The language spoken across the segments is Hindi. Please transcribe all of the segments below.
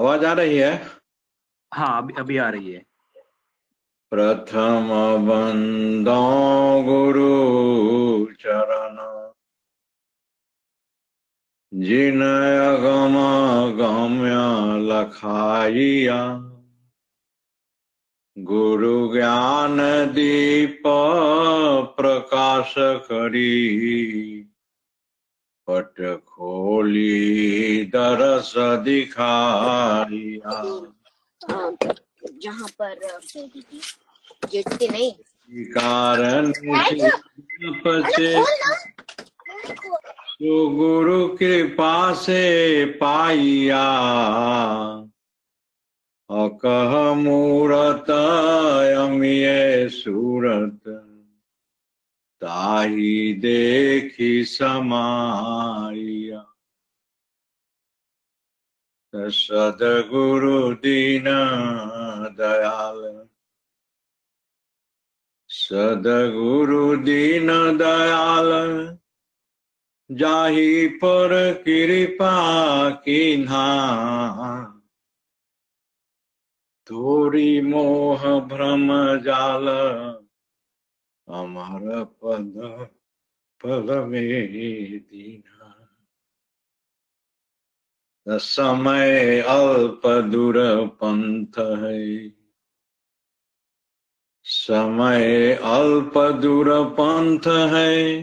आवाज़ आ रही है? हाँ अभी अभी आ रही है। प्रथम बंदो गुरु चरण। जिन अगम गम्य लखाइया गुरु ज्ञान दीप प्रकाश करी पट खोली दरस दिखाइया हाँ, जहाँ पर नहीं। कारण पचे तो गुरु कृपा से पाइया। अकह मूरत अमिय सूरत। ताही देखी समाइया सदगुरु दीन दयाल। सदगुरु दीन दयाल। जाही पर कृपा किन्हा। थोड़ी मोह भ्रम जाल। अमर पद पद में दीना समय अल्प दूर पंथ है समय अल्प दूर पंथ है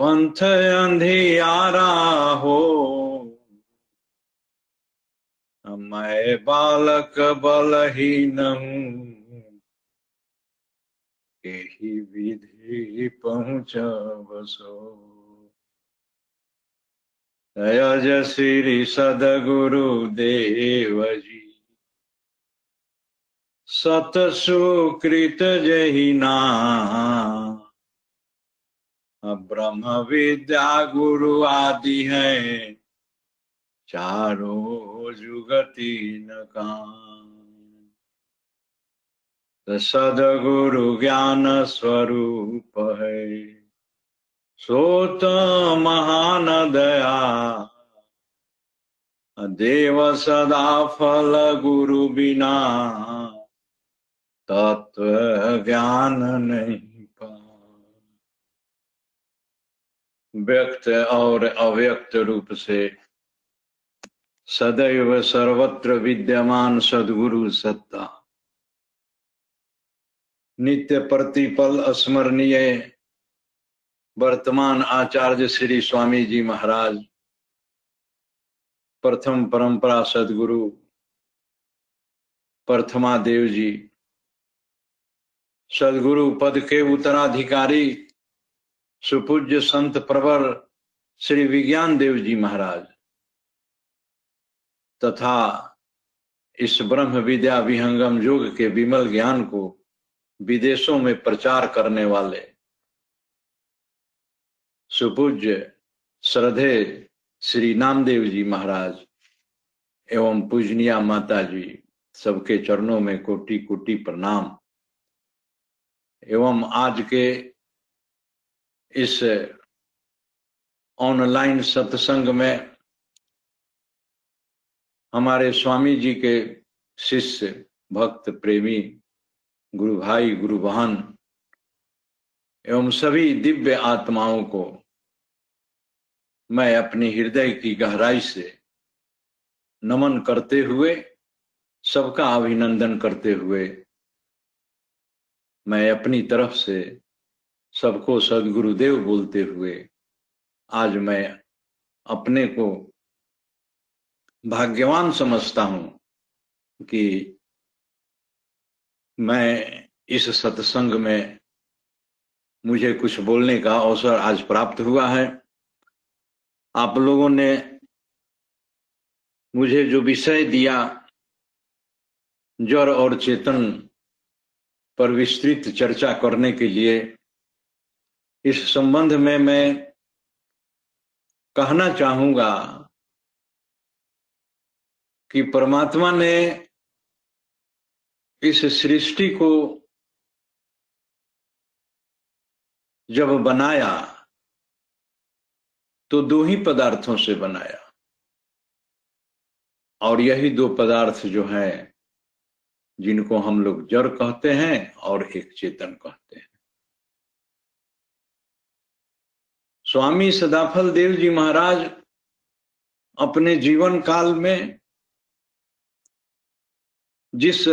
पंथ अंधियारा हो मैं बालक बलहीन हूँ यही विधि पहुँच बसो जय श्री सदगुरु देव जी सत सुकृत जही ना ब्रह्म विद्या गुरु आदि है। चारों जुगति न सदगुरु ज्ञान स्वरूप है सोत महान दया देव सदा फल गुरु बिना तत्व ज्ञान नहीं पा। व्यक्त और अव्यक्त रूप से सदैव सर्वत्र विद्यमान सदगुरु सत्ता। नित्य प्रतिपल स्मरणीय वर्तमान आचार्य श्री स्वामी जी महाराज, प्रथम परंपरा सदगुरु, प्रथमा देव जी सदगुरु पद के उत्तराधिकारी, सुपूज्य संत प्रवर श्री विज्ञान देव जी महाराज, तथा इस ब्रह्म विद्या विहंगम योग के विमल ज्ञान को विदेशों में प्रचार करने वाले सुपूज्य, श्रद्धे श्री नामदेव जी महाराज एवं पूजनिया माता जी सबके चरणों में कोटि कोटि प्रणाम। एवं आज के इस ऑनलाइन सत्संग में हमारे स्वामी जी के शिष्य, भक्त, प्रेमी गुरु भाई, गुरु बहन एवं सभी दिव्य आत्माओं को मैं अपनी हृदय की गहराई से नमन करते हुए, सबका अभिनंदन करते हुए मैं अपनी तरफ़ से सबको सदगुरुदेव बोलते हुए आज मैं अपने को भाग्यवान समझता हूँ कि मैं इस सत्संग में मुझे कुछ बोलने का अवसर आज प्राप्त हुआ है। आप लोगों ने मुझे जो विषय दिया, जड़ और चेतन पर विस्तृत चर्चा करने के लिए, इस संबंध में मैं कहना चाहूँगा कि परमात्मा ने इस सृष्टि को जब बनाया तो दो ही पदार्थों से बनाया। और यही दो पदार्थ जो है, जिनको हम लोग जड़ कहते हैं और एक चेतन कहते हैं। स्वामी सदाफल देव जी महाराज अपने जीवन काल में जिस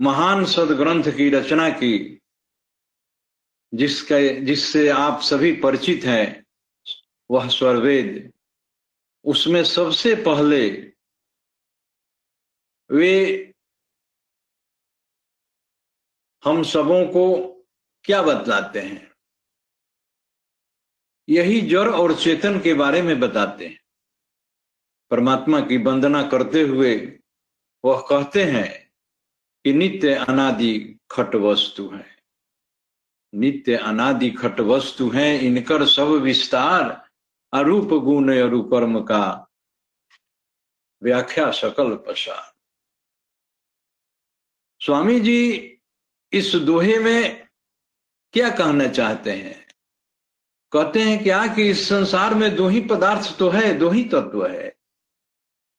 महान सदग्रंथ की रचना की, जिसके, जिससे आप सभी परिचित हैं, वह स्वरवेद। उसमें सबसे पहले वे हम सबों को क्या बतलाते हैं? यही जड़ और चेतन के बारे में बताते हैं। परमात्मा की वंदना करते हुए वह कहते हैं कि नित्य अनादि खट वस्तु है। नित्य अनादि खट वस्तु है, इनकर सब विस्तार अरूप गुण अरूपर्म का व्याख्या सकल पसार स्वामी जी, इस दोहे में क्या कहना चाहते हैं? कहते हैं क्या कि इस संसार में दो ही पदार्थ तो है दो ही तत्व है।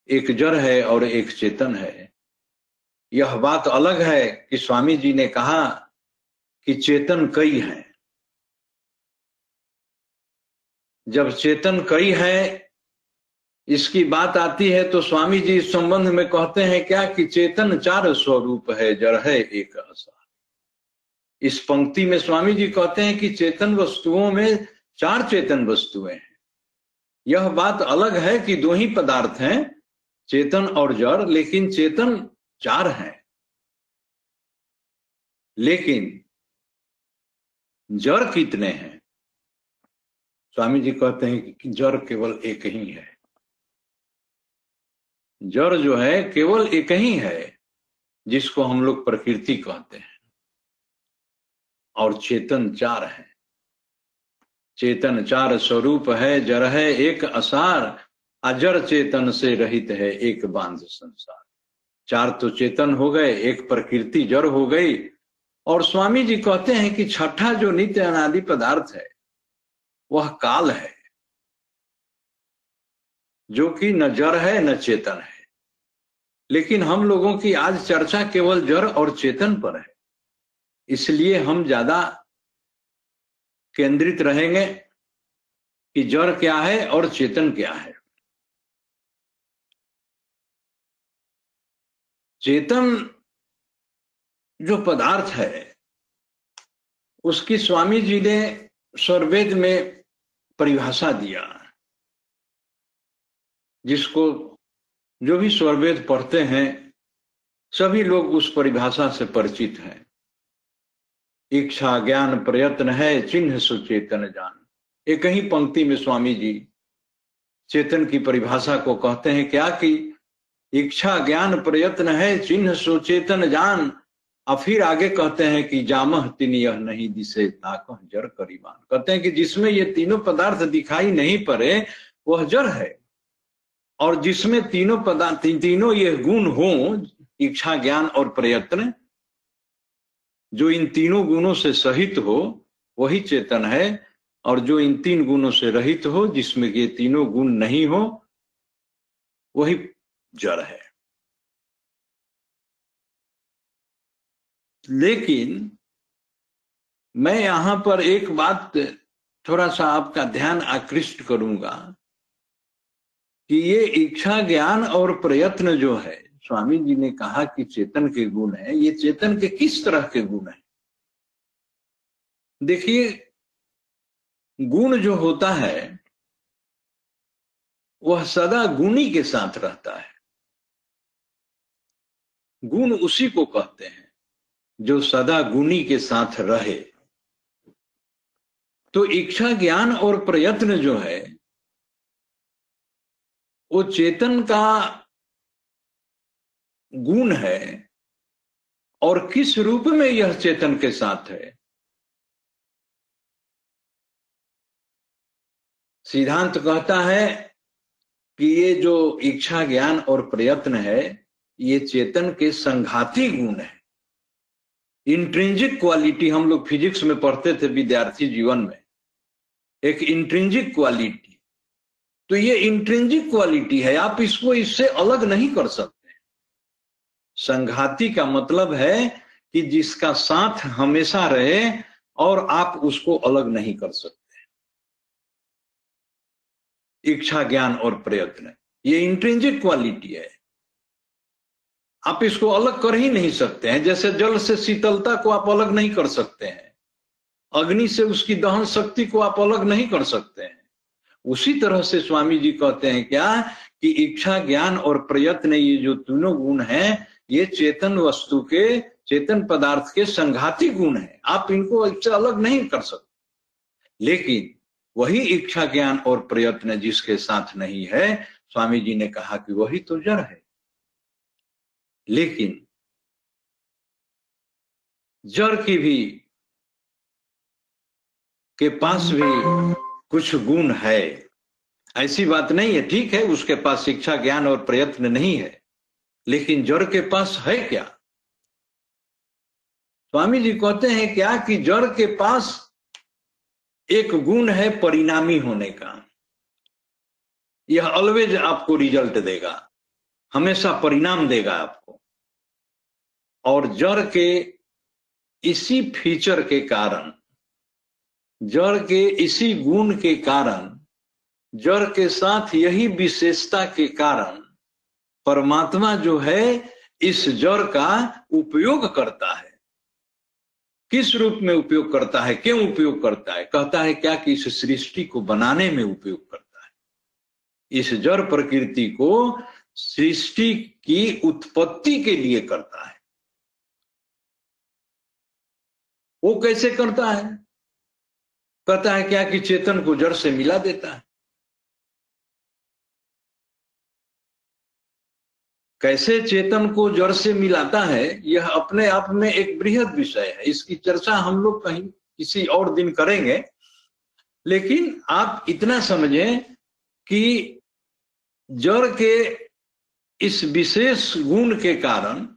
एक जड़ है और एक चेतन है। यह बात अलग है कि स्वामी जी ने कहा कि चेतन कई हैं। जब चेतन कई है, इसकी बात आती है तो स्वामी जी इस संबंध में कहते हैं क्या कि चेतन चार स्वरूप है, जड़ है, एक आसार इस पंक्ति में स्वामी जी कहते हैं कि चेतन वस्तुओं में चार चेतन वस्तुएँ हैं। यह बात अलग है कि दो ही पदार्थ हैं, चेतन और जड़, लेकिन चेतन चार हैं। लेकिन जड़ कितने हैं? स्वामी जी कहते हैं कि जड़ केवल एक ही है। जड़ जो है केवल एक ही है, जिसको हम लोग प्रकृति कहते हैं। और चेतन चार है। चेतन चार स्वरूप है, जड़ है, एक असार, अजर चेतन से रहित है एक बाँध संसार। चार तो चेतन हो गए, एक प्रकृति जड़ हो गई। और स्वामी जी कहते हैं कि छठा जो नित्य अनादि पदार्थ है, वह काल है, जो कि न जड़ है, न चेतन है। लेकिन हम लोगों की आज चर्चा केवल जड़ और चेतन पर है। इसलिए हम ज़्यादा केंद्रित रहेंगे कि जड़ क्या है और चेतन क्या है। चेतन जो पदार्थ है, उसकी स्वामी जी ने स्वरवेद में परिभाषा दिया, जिसको जो भी स्वरवेद पढ़ते हैं, सभी लोग उस परिभाषा से परिचित हैं। इच्छा, ज्ञान, प्रयत्न है, चिन्ह सुचेतन जान। एक ही पंक्ति में स्वामी जी चेतन की परिभाषा को कहते हैं क्या कि इच्छा ज्ञान प्रयत्न है, चिन्ह सुचेतन जान। और फिर आगे कहते हैं कि जामह तीन यह नहीं दिशे ताकह जड़ करीबान। कहते हैं कि जिसमें ये तीनों पदार्थ दिखाई नहीं पड़े, वह जड़ है। और जिसमें तीनों पदार्थ तीनों ये गुण हो, इच्छा ज्ञान और प्रयत्न, जो इन तीनों गुणों से सहित हो, वही चेतन है। और जो इन तीन गुणों से रहित हो, जिसमें ये तीनों गुण नहीं हो, वही जड़ है। लेकिन मैं यहाँ पर एक बात थोड़ा सा आपका ध्यान आकृष्ट करूँगा कि ये इच्छा ज्ञान और प्रयत्न जो है, स्वामी जी ने कहा कि चेतन के गुण है, ये चेतन के किस तरह के गुण है? देखिए, गुण जो होता है, वह सदा गुणी के साथ रहता है। गुण उसी को कहते हैं, जो सदा गुणी के साथ रहे। तो इच्छा ज्ञान और प्रयत्न जो है, वो चेतन का गुण है और किस रूप में यह चेतन के साथ है? सिद्धांत कहता है कि ये जो इच्छा ज्ञान और प्रयत्न है ये चेतन के संघाती गुण है। इंट्रेंजिक क्वालिटी हम लोग फिजिक्स में पढ़ते थे विद्यार्थी जीवन में। एक इंट्रेंजिक क्वालिटी तो ये इंट्रेंजिक क्वालिटी है, आप इसको इससे अलग नहीं कर सकते। संघाती का मतलब है कि जिसका साथ हमेशा रहे और आप उसको अलग नहीं कर सकते। इच्छा, ज्ञान और प्रयत्न। ये इंट्रेंजिक क्वालिटी है। आप इसको अलग कर ही नहीं सकते हैं। जैसे जल से शीतलता को आप अलग नहीं कर सकते हैं। अग्नि से उसकी दहन शक्ति को आप अलग नहीं कर सकते हैं। उसी तरह से स्वामी जी कहते हैं क्या कि इच्छा, ज्ञान और प्रयत्न ये जो तीनों गुण हैं, ये चेतन वस्तु के, चेतन पदार्थ के संघाती गुण है। आप इनको इससे अलग नहीं कर सकते। लेकिन वही इच्छा, ज्ञान और प्रयत्न जिसके साथ नहीं है, स्वामी जी ने कहा कि वही तो जड़ है। लेकिन जड़ की भी के पास भी कुछ गुण है। ऐसी बात नहीं है, ठीक है, उसके पास शिक्षा, ज्ञान और प्रयत्न नहीं है, लेकिन जड़ के पास है क्या? स्वामी जी कहते हैं क्या कि जड़ के पास एक गुण है परिणामी होने का। यह ऑलवेज आपको रिज़ल्ट देगा, हमेशा परिणाम देगा आपको। और जड़ के इसी फीचर के कारण, जड़ के इसी गुण के कारण, जड़ के साथ यही विशेषता के कारण परमात्मा जो है इस जड़ का उपयोग करता है। किस रूप में उपयोग करता है, क्यों उपयोग करता है? कहता है क्या कि इस सृष्टि को बनाने में उपयोग करता है। इस जड़ प्रकृति को सृष्टि की उत्पत्ति के लिए करता है। वो कैसे करता है? कहता है क्या कि चेतन को जड़ से मिला देता है। कैसे चेतन को जड़ से मिलाता है, यह अपने आप में एक बृहद विषय है। इसकी चर्चा हम लोग कहीं किसी और दिन करेंगे। लेकिन आप इतना समझें कि जड़ के इस विशेष गुण के कारण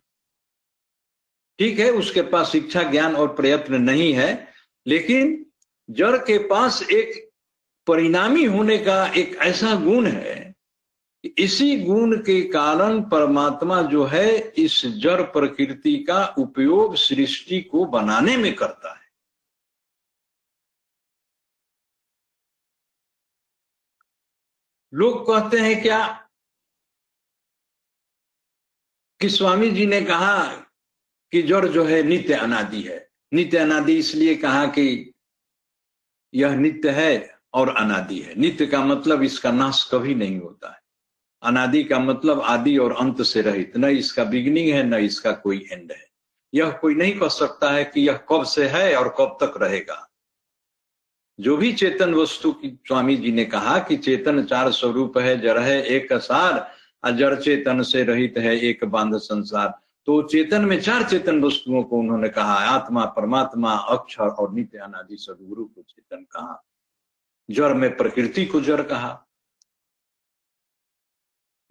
ठीक है, उसके पास शिक्षा ज्ञान और प्रयत्न नहीं है, लेकिन जड़ के पास एक परिणामी होने का एक ऐसा गुण है इसी गुण के कारण परमात्मा जो है इस जड़ प्रकृति का उपयोग सृष्टि को बनाने में करता है। लोग कहते हैं, क्या? कि स्वामी जी ने कहा कि जड़ जो है नित्य अनादि है। नित्य अनादि इसलिए कहा कि यह नित्य है और अनादि है। नित्य का मतलब इसका नाश कभी नहीं होता है। अनादि का मतलब आदि और अंत से रहित। न इसका बिगनिंग है, न इसका कोई एंड है। यह कोई नहीं कह सकता है कि यह कब से है और कब तक रहेगा। जो भी चेतन वस्तु की स्वामी जी ने कहा कि चेतन चार स्वरूप है, जड़ है, एक सार अजर चेतन से रहित है, एक बाँध संसार। तो चेतन में चार चेतन वस्तुओं को उन्होंने कहा, आत्मा, परमात्मा, अक्षर और नित्य अनादि सदगुरु को चेतन कहा। जड़ में प्रकृति को जड़ कहा।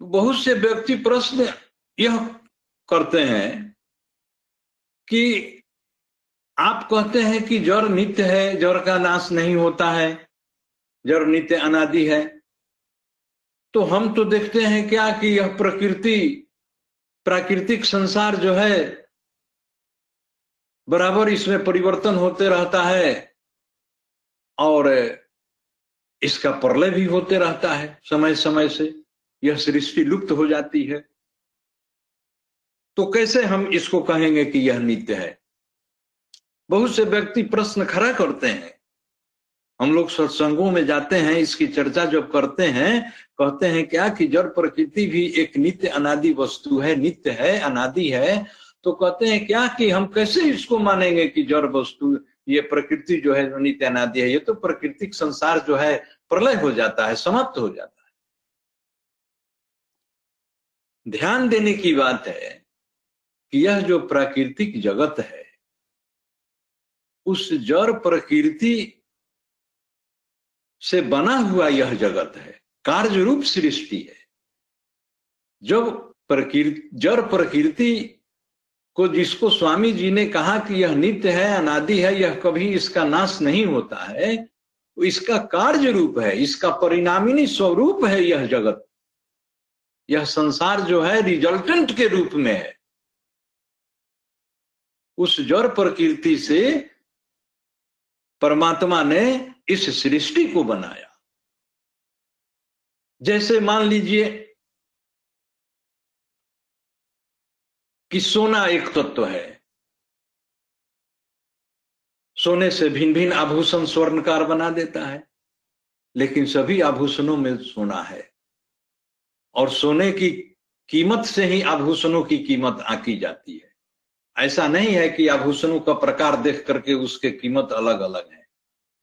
बहुत से व्यक्ति प्रश्न यह करते हैं कि आप कहते हैं कि जड़ नित्य है, जड़ का नाश नहीं होता है, जड़ नित्य अनादि है। तो हम तो देखते हैं क्या कि यह प्रकृति प्राकृतिक संसार जो है, बराबर इसमें परिवर्तन होते रहता है और इसका प्रलय भी होते रहता है समय समय से। यह सृष्टि लुप्त हो जाती है। तो कैसे हम इसको कहेंगे कि यह नित्य है? बहुत से व्यक्ति प्रश्न खड़ा करते हैं। हम लोग सत्संगों में जाते हैं, इसकी चर्चा जब करते हैं, कहते हैं क्या कि जड़ प्रकृति भी एक नित्य अनादि वस्तु है, नित्य है, अनादि है। तो कहते हैं क्या कि हम कैसे इसको मानेंगे कि जड़ वस्तु, ये प्रकृति जो है, नित्य अनादि है? ये तो प्राकृतिक संसार जो है, प्रलय हो जाता है, समाप्त हो जाता है। ध्यान देने की बात है कि यह जो प्राकृतिक जगत है, उस जड़ प्रकृति से बना हुआ यह जगत है। कार्य रूप सृष्टि है। जब प्रकृति जड़ प्रकृति को जिसको स्वामी जी ने कहा कि यह नित्य है, अनादि है, यह कभी इसका नाश नहीं होता है इसका कार्य रूप है, इसका परिणामिनी स्वरूप है यह जगत। यह संसार जो है रिजल्टेंट के रूप में है। उस जड़ प्रकृति से परमात्मा ने इस सृष्टि को बनाया। जैसे मान लीजिए कि सोना एक तत्व है। सोने से भिन्न भिन्न आभूषण स्वर्णकार बना देता है, लेकिन सभी आभूषणों में सोना है। और सोने की कीमत से ही आभूषणों की कीमत आकी जाती है। ऐसा नहीं है कि आभूषणों का प्रकार देख करके उसके कीमत अलग अलग है।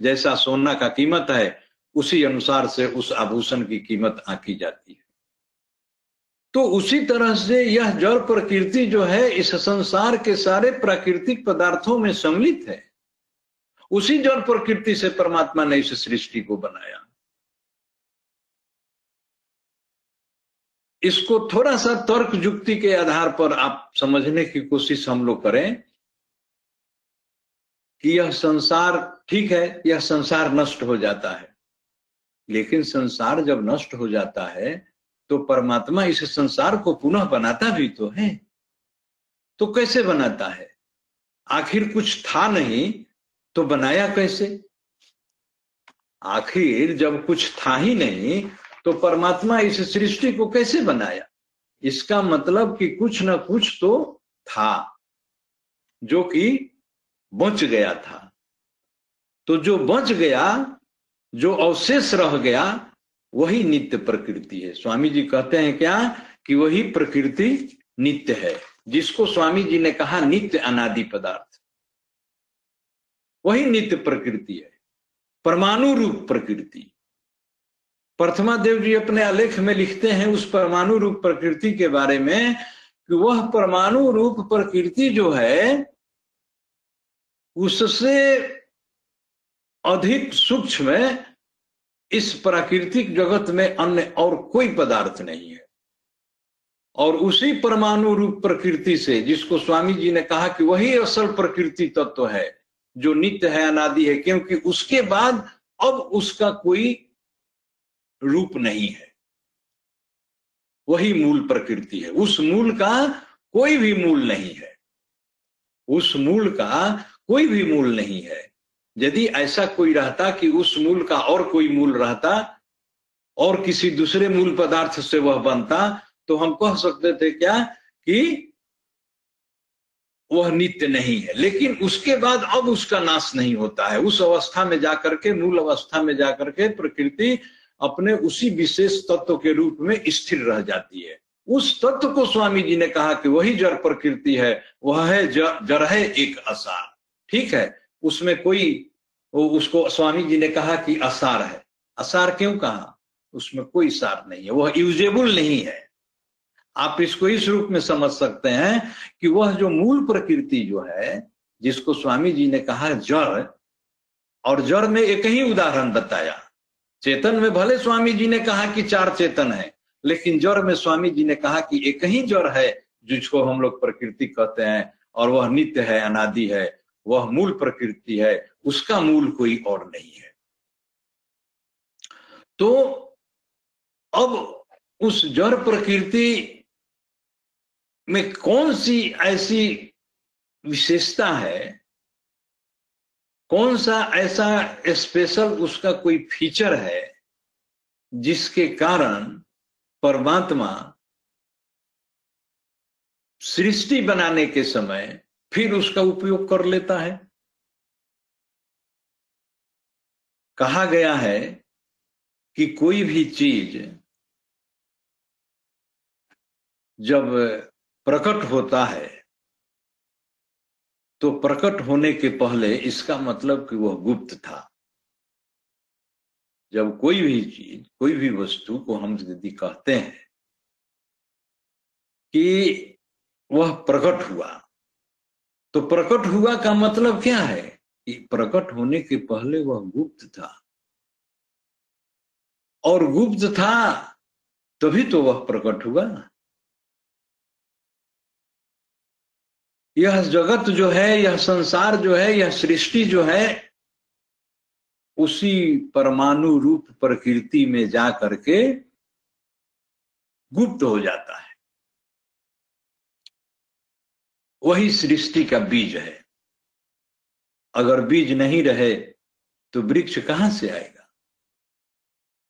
जैसा सोना का कीमत है, उसी अनुसार से उस आभूषण की कीमत आकी जाती है। तो उसी तरह से यह जड़ प्रकृति जो है, इस संसार के सारे प्राकृतिक पदार्थों में सम्मिलित है। उसी जड़ प्रकृति से परमात्मा ने इस सृष्टि को बनाया। इसको थोड़ा सा तर्क युक्ति के आधार पर आप समझने की कोशिश हम लोग करें कि यह संसार ठीक है, यह संसार नष्ट हो जाता है। लेकिन संसार जब नष्ट हो जाता है तो परमात्मा इस संसार को पुनः बनाता भी तो है। तो कैसे बनाता है? आखिर कुछ था नहीं तो बनाया कैसे? आखिर जब कुछ था ही नहीं तो परमात्मा इस सृष्टि को कैसे बनाया? इसका मतलब कि कुछ ना कुछ तो था, जो कि बच गया था। तो जो बच गया, जो अवशेष रह गया, वही नित्य प्रकृति है। स्वामी जी कहते हैं क्या? कि वही प्रकृति नित्य है, जिसको स्वामी जी ने कहा नित्य अनादि पदार्थ। वही नित्य प्रकृति है परमाणु रूप प्रकृति। प्रथमा देव जी अपने आलेख में लिखते हैं उस परमाणु रूप प्रकृति के बारे में कि वह परमाणु रूप प्रकृति जो है उससे अधिक सूक्ष्म इस प्राकृतिक जगत में अन्य और कोई पदार्थ नहीं है। और उसी परमाणु रूप प्रकृति से, जिसको स्वामी जी ने कहा कि वही असल प्रकृति तत्व तो है, जो नित्य है, अनादि है, क्योंकि उसके बाद अब उसका कोई रूप नहीं है। वही मूल प्रकृति है। उस मूल का कोई भी मूल नहीं है। उस मूल का कोई भी मूल नहीं है। यदि ऐसा कोई रहता कि उस मूल का और कोई मूल रहता और किसी दूसरे मूल पदार्थ से वह बनता तो हम कह सकते थे क्या कि वह नित्य नहीं है। लेकिन उसके बाद अब उसका नाश नहीं होता है। उस अवस्था में जाकर के, मूल अवस्था में जाकर के प्रकृति अपने उसी विशेष तत्व के रूप में स्थिर रह जाती है। उस तत्व को स्वामी जी ने कहा कि वही जड़ प्रकृति है, वह है जड़ है एक असार। ठीक है, उसमें कोई उसको स्वामी जी ने कहा कि असार है। असार क्यों कहा? उसमें कोई सार नहीं है, वह यूजेबल नहीं है। आप इसको इस रूप में समझ सकते हैं कि वह जो मूल प्रकृति जो है, जिसको स्वामी जी ने कहा जड़, और जड़ में एक ही उदाहरण बताया। चेतन में भले स्वामी जी ने कहा कि चार चेतन है, लेकिन जड़ में स्वामी जी ने कहा कि एक ही जड़ है, जिसको हम लोग प्रकृति कहते हैं, और वह नित्य है, अनादि है। वह मूल प्रकृति है, उसका मूल कोई और नहीं है। तो अब उस जड़ प्रकृति में कौन सी ऐसी विशेषता है? कौन सा ऐसा स्पेशल उसका कोई फीचर है, जिसके कारण परमात्मा सृष्टि बनाने के समय फिर उसका उपयोग कर लेता है। कहा गया है कि कोई भी चीज़ जब प्रकट होता है तो प्रकट होने के पहले इसका मतलब कि वह गुप्त था। जब कोई भी चीज़, कोई भी वस्तु को हम यदि कहते हैं कि वह प्रकट हुआ तो प्रकट हुआ का मतलब क्या है? प्रकट होने के पहले वह गुप्त था। और गुप्त था, तभी तो वह प्रकट हुआ। यह जगत जो है, यह संसार जो है, यह सृष्टि जो है, उसी परमाणु रूप प्रकृति में जा करके गुप्त हो जाता है। वही सृष्टि का बीज है। अगर बीज नहीं रहे तो वृक्ष कहाँ से आएगा?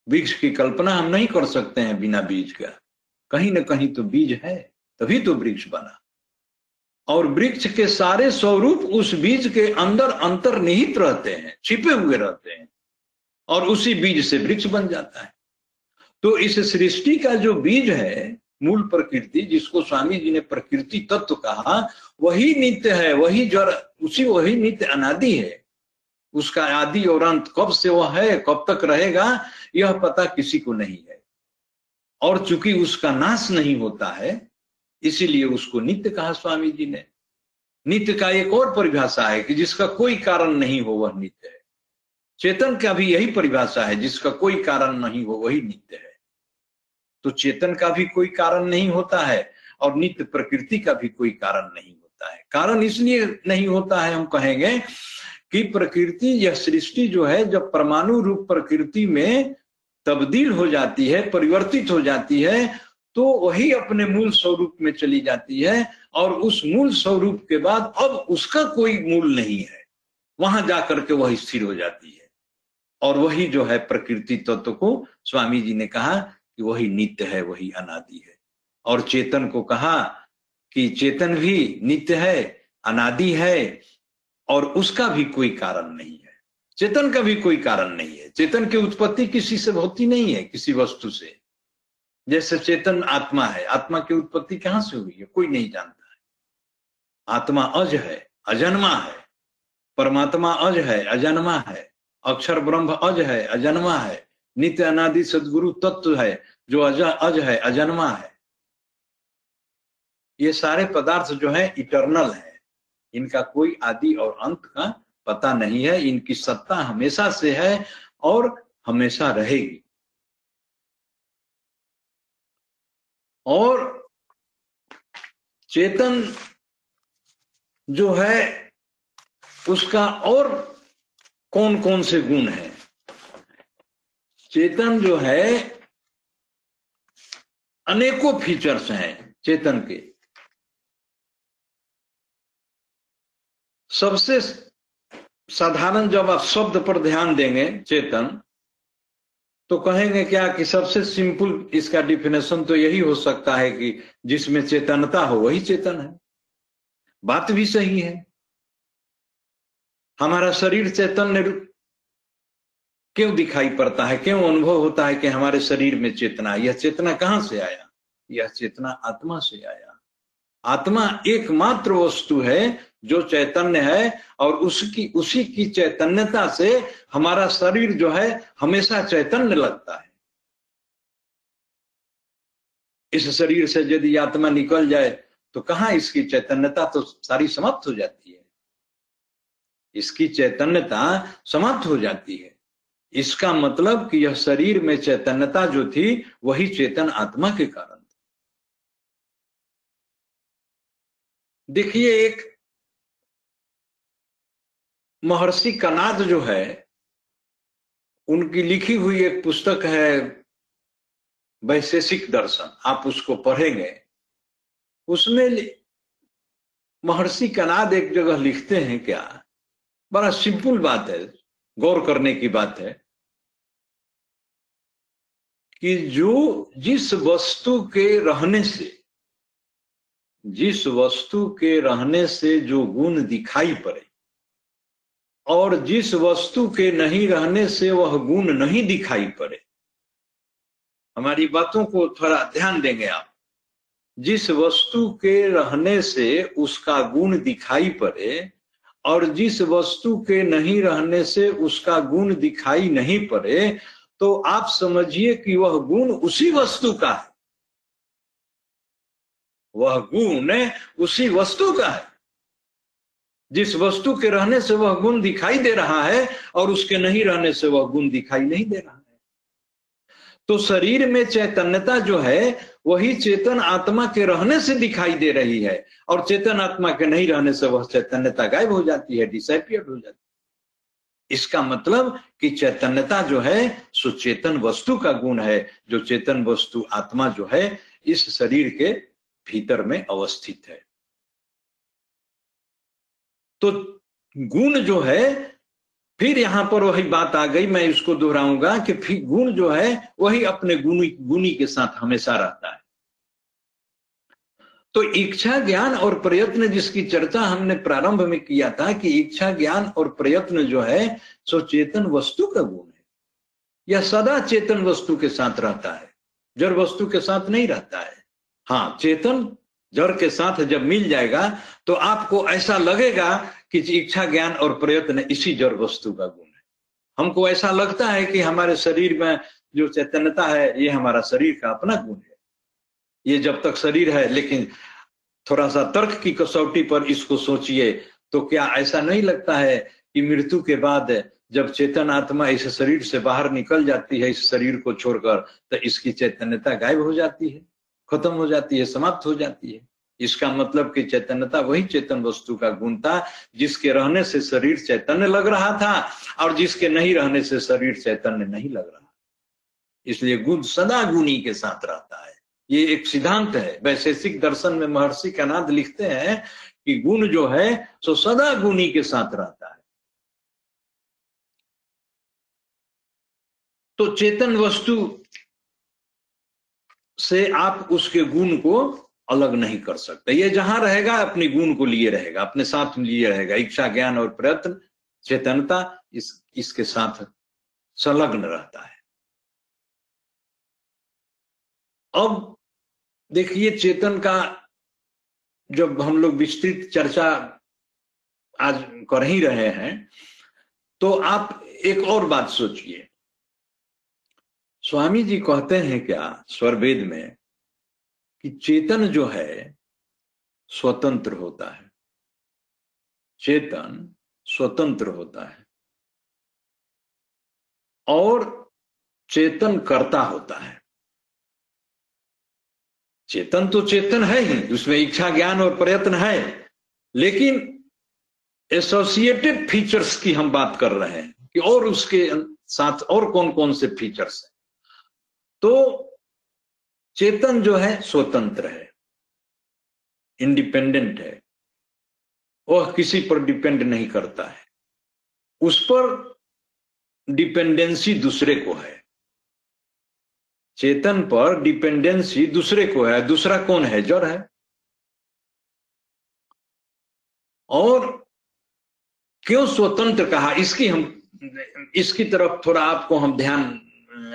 वृक्ष की कल्पना हम नहीं कर सकते हैं बिना बीज का। कहीं ना कहीं तो बीज है, तभी तो वृक्ष बना। और वृक्ष के सारे स्वरूप उस बीज के अंदर अंतर्निहित रहते हैं, छिपे हुए रहते हैं, और उसी बीज से वृक्ष बन जाता है। तो इस सृष्टि का जो बीज है मूल प्रकृति, जिसको स्वामी जी ने प्रकृति तत्व कहा, वही नित्य है, वही जड़ उसी वही नित्य अनादि है। उसका आदि और अंत कब से वह है, कब तक रहेगा, यह पता किसी को नहीं है। और चूँकि उसका नाश नहीं होता है, इसीलिए उसको नित्य कहा स्वामी जी ने। नित्य का एक और परिभाषा है कि जिसका कोई कारण नहीं हो, वह नित्य है। चेतन का भी यही परिभाषा है, जिसका कोई कारण नहीं हो, वही नित्य है। तो चेतन का भी कोई कारण नहीं होता है और नित्य प्रकृति का भी कोई कारण नहीं होता है। कारण इसलिए नहीं होता है, हम कहेंगे कि प्रकृति यह सृष्टि जो है, जब परमाणु रूप प्रकृति में तब्दील हो जाती है, परिवर्तित हो जाती है तो वही अपने मूल स्वरूप में चली जाती है और उस मूल स्वरूप के बाद अब उसका कोई मूल नहीं है। वहाँ जाकर के वह स्थिर हो जाती है। और वही जो है प्रकृति तत्व तो को स्वामी जी ने कहा कि वही नित्य है, वही अनादि है। और चेतन को कहा कि चेतन भी नित्य है, अनादि है, और उसका भी कोई कारण नहीं है। चेतन का भी कोई कारण नहीं है। चेतन की उत्पत्ति किसी से होती नहीं है, किसी वस्तु से। जैसे चेतन आत्मा है, आत्मा की उत्पत्ति कहाँ से हुई है? कोई नहीं जानता है। आत्मा अज है, अजन्मा है। परमात्मा अज है, अजन्मा है। अक्षर ब्रह्म अज है, अजन्मा है। नित्य अनादि सदगुरु तत्व है, जो अज अज है, अजन्मा है। ये सारे पदार्थ जो है इटर्नल है। इनका कोई आदि और अंत का पता नहीं है। इनकी सत्ता हमेशा से है और हमेशा रहेगी। और चेतन जो है, उसका और कौन कौन से गुण है? चेतन जो है, अनेकों फीचर्स हैं चेतन के। सबसे साधारण जब आप शब्द पर ध्यान देंगे चेतन तो कहेंगे क्या कि सबसे सिंपल इसका डिफिनेशन तो यही हो सकता है कि जिसमें चेतनता हो, वही चेतन है। बात भी सही है। हमारा शरीर चैतन्य क्यों दिखाई पड़ता है? क्यों अनुभव होता है कि हमारे शरीर में चेतना यह चेतना कहाँ से आया? यह चेतना आत्मा से आया। आत्मा एकमात्र वस्तु है जो चैतन्य है और उसकी, उसी की चैतन्यता से हमारा शरीर जो है हमेशा चैतन्य लगता है। इस शरीर से यदि आत्मा निकल जाए तो कहा इसकी चैतन्यता तो सारी समाप्त हो जाती है? इसकी चैतन्यता समाप्त हो जाती है। इसका मतलब कि यह शरीर में चैतन्यता जो थी, वही चेतन आत्मा के कारण देखिए, एक महर्षि कनाद जो है, उनकी लिखी हुई एक पुस्तक है, वैशेषिक दर्शन, आप उसको पढ़ेंगे। उसमें महर्षि कनाद एक जगह लिखते हैं क्या? बड़ा सिंपल बात है। गौर करने की बात है कि जो जिस वस्तु के रहने से, जिस वस्तु के रहने से जो गुण दिखाई पड़े और जिस वस्तु के नहीं रहने से वह गुण नहीं दिखाई पड़े, हमारी बातों को थोड़ा ध्यान देंगे आप। जिस वस्तु के रहने से उसका गुण दिखाई पड़े और जिस वस्तु के नहीं रहने से उसका गुण दिखाई नहीं पड़े तो आप समझिए कि वह गुण उसी वस्तु का है। वह गुण उसी वस्तु का है। जिस वस्तु के रहने से वह गुण दिखाई दे रहा है और उसके नहीं रहने से वह गुण दिखाई नहीं दे रहा है। तो शरीर में चैतन्यता जो है वही चेतन आत्मा के रहने से दिखाई दे रही है। और चेतन आत्मा के नहीं रहने से वह चैतन्यता गायब हो जाती है डिसपियर हो जाती है। इसका मतलब कि चैतन्यता जो है सो चेतन वस्तु का गुण है। जो चेतन वस्तु आत्मा जो है, इस शरीर के भीतर में अवस्थित है। तो गुण जो है फिर यहाँ पर वही बात आ गई, मैं इसको दोहराऊँगा कि फिर गुण जो है, वही अपने गुणी गुणी के साथ हमेशा रहता है। तो इच्छा ज्ञान और प्रयत्न जिसकी चर्चा हमने प्रारंभ में किया था कि इच्छा ज्ञान और प्रयत्न जो है, सो चेतन वस्तु का गुण है। यह सदा चेतन वस्तु के साथ रहता है, जड़ वस्तु के साथ नहीं रहता है। हाँ चेतन जड़ के साथ जब मिल जाएगा तो आपको ऐसा लगेगा कि इच्छा ज्ञान और प्रयत्न इसी जड़ वस्तु का गुण है। हमको ऐसा लगता है कि हमारे शरीर में जो चैतन्यता है, ये हमारा शरीर का अपना गुण है। ये जब तक शरीर है, लेकिन थोड़ा सा तर्क की कसौटी पर इसको सोचिए तो क्या ऐसा नहीं लगता है कि मृत्यु के बाद जब चेतन आत्मा इस शरीर से बाहर निकल जाती है, इस शरीर को छोड़कर तो इसकी चैतन्यता गायब हो जाती है, खत्म हो जाती है, समाप्त हो जाती है। इसका मतलब कि चैतन्यता वही चेतन वस्तु का गुण था, जिसके रहने से शरीर चैतन्य लग रहा था और जिसके नहीं रहने से शरीर चैतन्य नहीं लग रहा। इसलिए गुण सदा गुणी के साथ रहता है। ये एक सिद्धांत है। वैशेषिक दर्शन में महर्षि कनाद लिखते हैं कि गुण जो है, सो सदा गुणी के साथ रहता है। तो चेतन वस्तु से आप उसके गुण को अलग नहीं कर सकते। ये जहाँ रहेगा, अपने गुण को लिए रहेगा, अपने साथ लिए रहेगा। इच्छा, ज्ञान और प्रयत्न, चेतनता इस, इसके साथ संलग्न रहता है। अब देखिए, चेतन का जब हम लोग विस्तृत चर्चा आज कर ही रहे हैं तो आप एक और बात सोचिए। स्वामी जी कहते हैं क्या, स्वरवेद में कि चेतन जो है, स्वतंत्र होता है। चेतन स्वतंत्र होता है। और चेतन करता होता है। चेतन तो चेतन है ही उसमें इच्छा, ज्ञान और प्रयत्न है। लेकिन एसोसिएटेड फीचर्स की हम बात कर रहे हैं कि और उसके साथ और कौन कौन से फीचर्स हैं। तो चेतन जो है, स्वतंत्र है। इंडिपेंडेंट है। वह किसी पर डिपेंड नहीं करता है। उस पर डिपेंडेंसी दूसरे को है। चेतन पर डिपेंडेंसी दूसरे को है। दूसरा कौन है? जड़ है। और क्यों स्वतंत्र कहा? इसकी हम, इसकी तरफ़ थोड़ा आपको हम ध्यान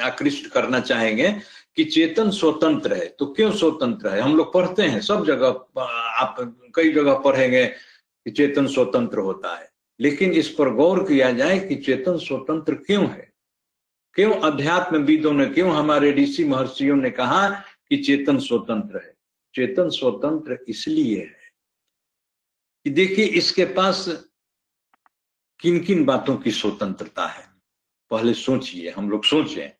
आकृष्ट करना चाहेंगे। कि चेतन स्वतंत्र है। तो क्यों स्वतंत्र है? हम लोग पढ़ते हैं, सब जगह आप कई जगह पढ़ेंगे कि चेतन स्वतंत्र होता है। लेकिन इस पर गौर किया जाए कि चेतन स्वतंत्र क्यों है? क्यों अध्यात्म विदों ने, क्यों हमारे ऋषि महर्षियों ने कहा कि चेतन स्वतंत्र है? चेतन स्वतंत्र इसलिए है कि देखिए, इसके पास किन किन बातों की स्वतंत्रता है? पहले सोचिए, हम लोग सोचें।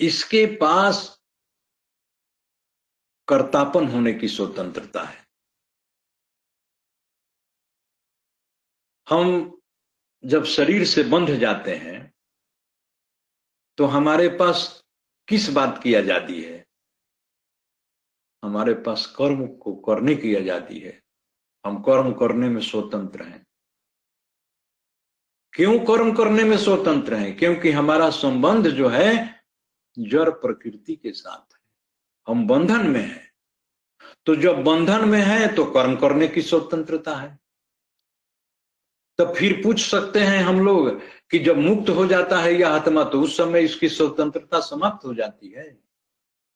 इसके पास कर्तापन होने की स्वतंत्रता है। हम जब शरीर से बंध जाते हैं तो हमारे पास किस बात की आज़ादी है? हमारे पास कर्म को करने की आज़ादी है। हम कर्म करने में स्वतंत्र हैं। क्यों कर्म करने में स्वतंत्र हैं? क्योंकि हमारा संबंध जो है जड़ प्रकृति के साथ है। हम बंधन में हैं। तो जब बंधन में है तो कर्म करने की स्वतंत्रता है। तब फिर पूछ सकते हैं हम लोग कि जब मुक्त हो जाता है यह आत्मा तो उस समय इसकी स्वतंत्रता समाप्त हो जाती है?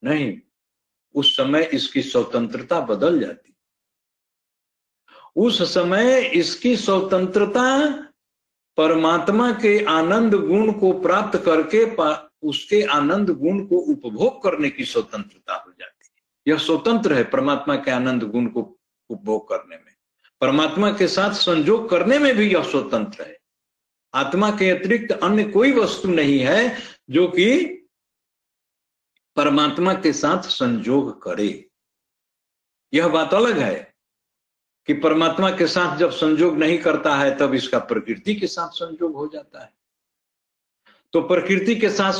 नहीं। उस समय इसकी स्वतंत्रता बदल जाती। उस समय इसकी स्वतंत्रता परमात्मा के आनंद गुण को प्राप्त करके उसके आनंद गुण को उपभोग करने की स्वतंत्रता हो जाती है। यह स्वतंत्र है परमात्मा के आनंद गुण को उपभोग करने में। परमात्मा के साथ संजोग करने में भी यह स्वतंत्र है। आत्मा के अतिरिक्त अन्य कोई वस्तु नहीं है जो कि परमात्मा के साथ संजोग करे। यह बात अलग है कि परमात्मा के साथ जब संजोग नहीं करता है, तब इसका प्रकृति के साथ संजोग हो जाता है। तो प्रकृति के साथ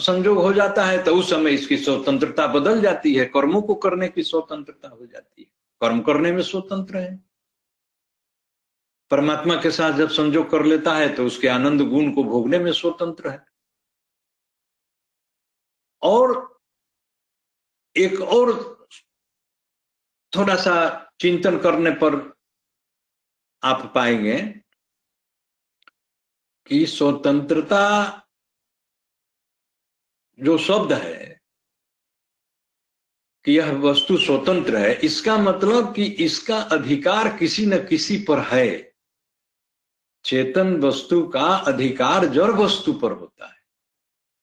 संयोग हो जाता है तो उस समय इसकी स्वतंत्रता बदल जाती है, कर्मों को करने की स्वतंत्रता हो जाती है। कर्म करने में स्वतंत्र है। परमात्मा के साथ जब संयोग कर लेता है तो उसके आनंद गुण को भोगने में स्वतंत्र है। और एक और थोड़ा सा चिंतन करने पर आप पाएँगे कि स्वतंत्रता जो शब्द है कि यह वस्तु स्वतंत्र है, इसका मतलब कि इसका अधिकार किसी न किसी पर है। चेतन वस्तु का अधिकार जड़ वस्तु पर होता है।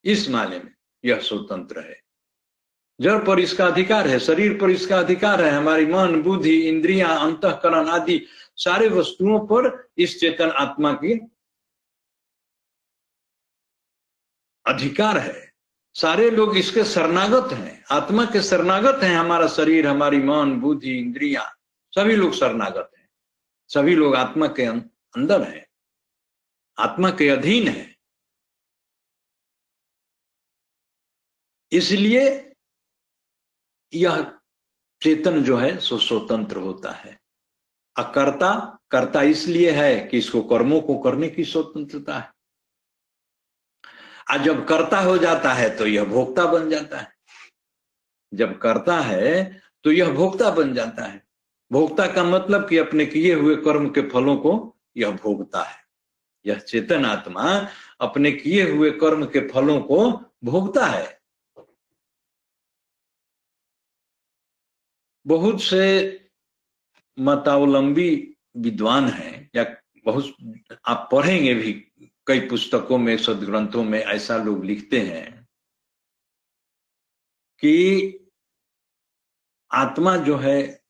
इस माने में यह स्वतंत्र है। जड़ पर इसका अधिकार है, शरीर पर इसका अधिकार है, हमारी मन, बुद्धि, इंद्रिया, अंतकरण आदि सारे वस्तुओं पर इस चेतन आत्मा की अधिकार है। सारे लोग इसके शरणागत हैं आत्मा के शरणागत हैं हमारा शरीर हमारी मन बुद्धि इंद्रिया सभी लोग शरणागत हैं। सभी लोग आत्मा के अं-, अंदर हैं आत्मा के अधीन है। इसलिए यह चेतन जो है सो स्वतंत्र होता है। अकर्ता कर्ता इसलिए है कि इसको कर्मों को करने की स्वतंत्रता है। आज जब कर्ता हो जाता है तो यह भोक्ता बन जाता है। जब करता है तो यह भोक्ता बन जाता है। भोक्ता का मतलब कि अपने किए हुए कर्म के फलों को यह भोगता है। यह चेतन आत्मा अपने किए हुए कर्म के फलों को भोगता है। बहुत से मतावलंबी विद्वान हैं या बहुत आप पढ़ेंगे भी कई पुस्तकों में, सदग्रंथों में ऐसा लोग लिखते हैं कि आत्मा जो है,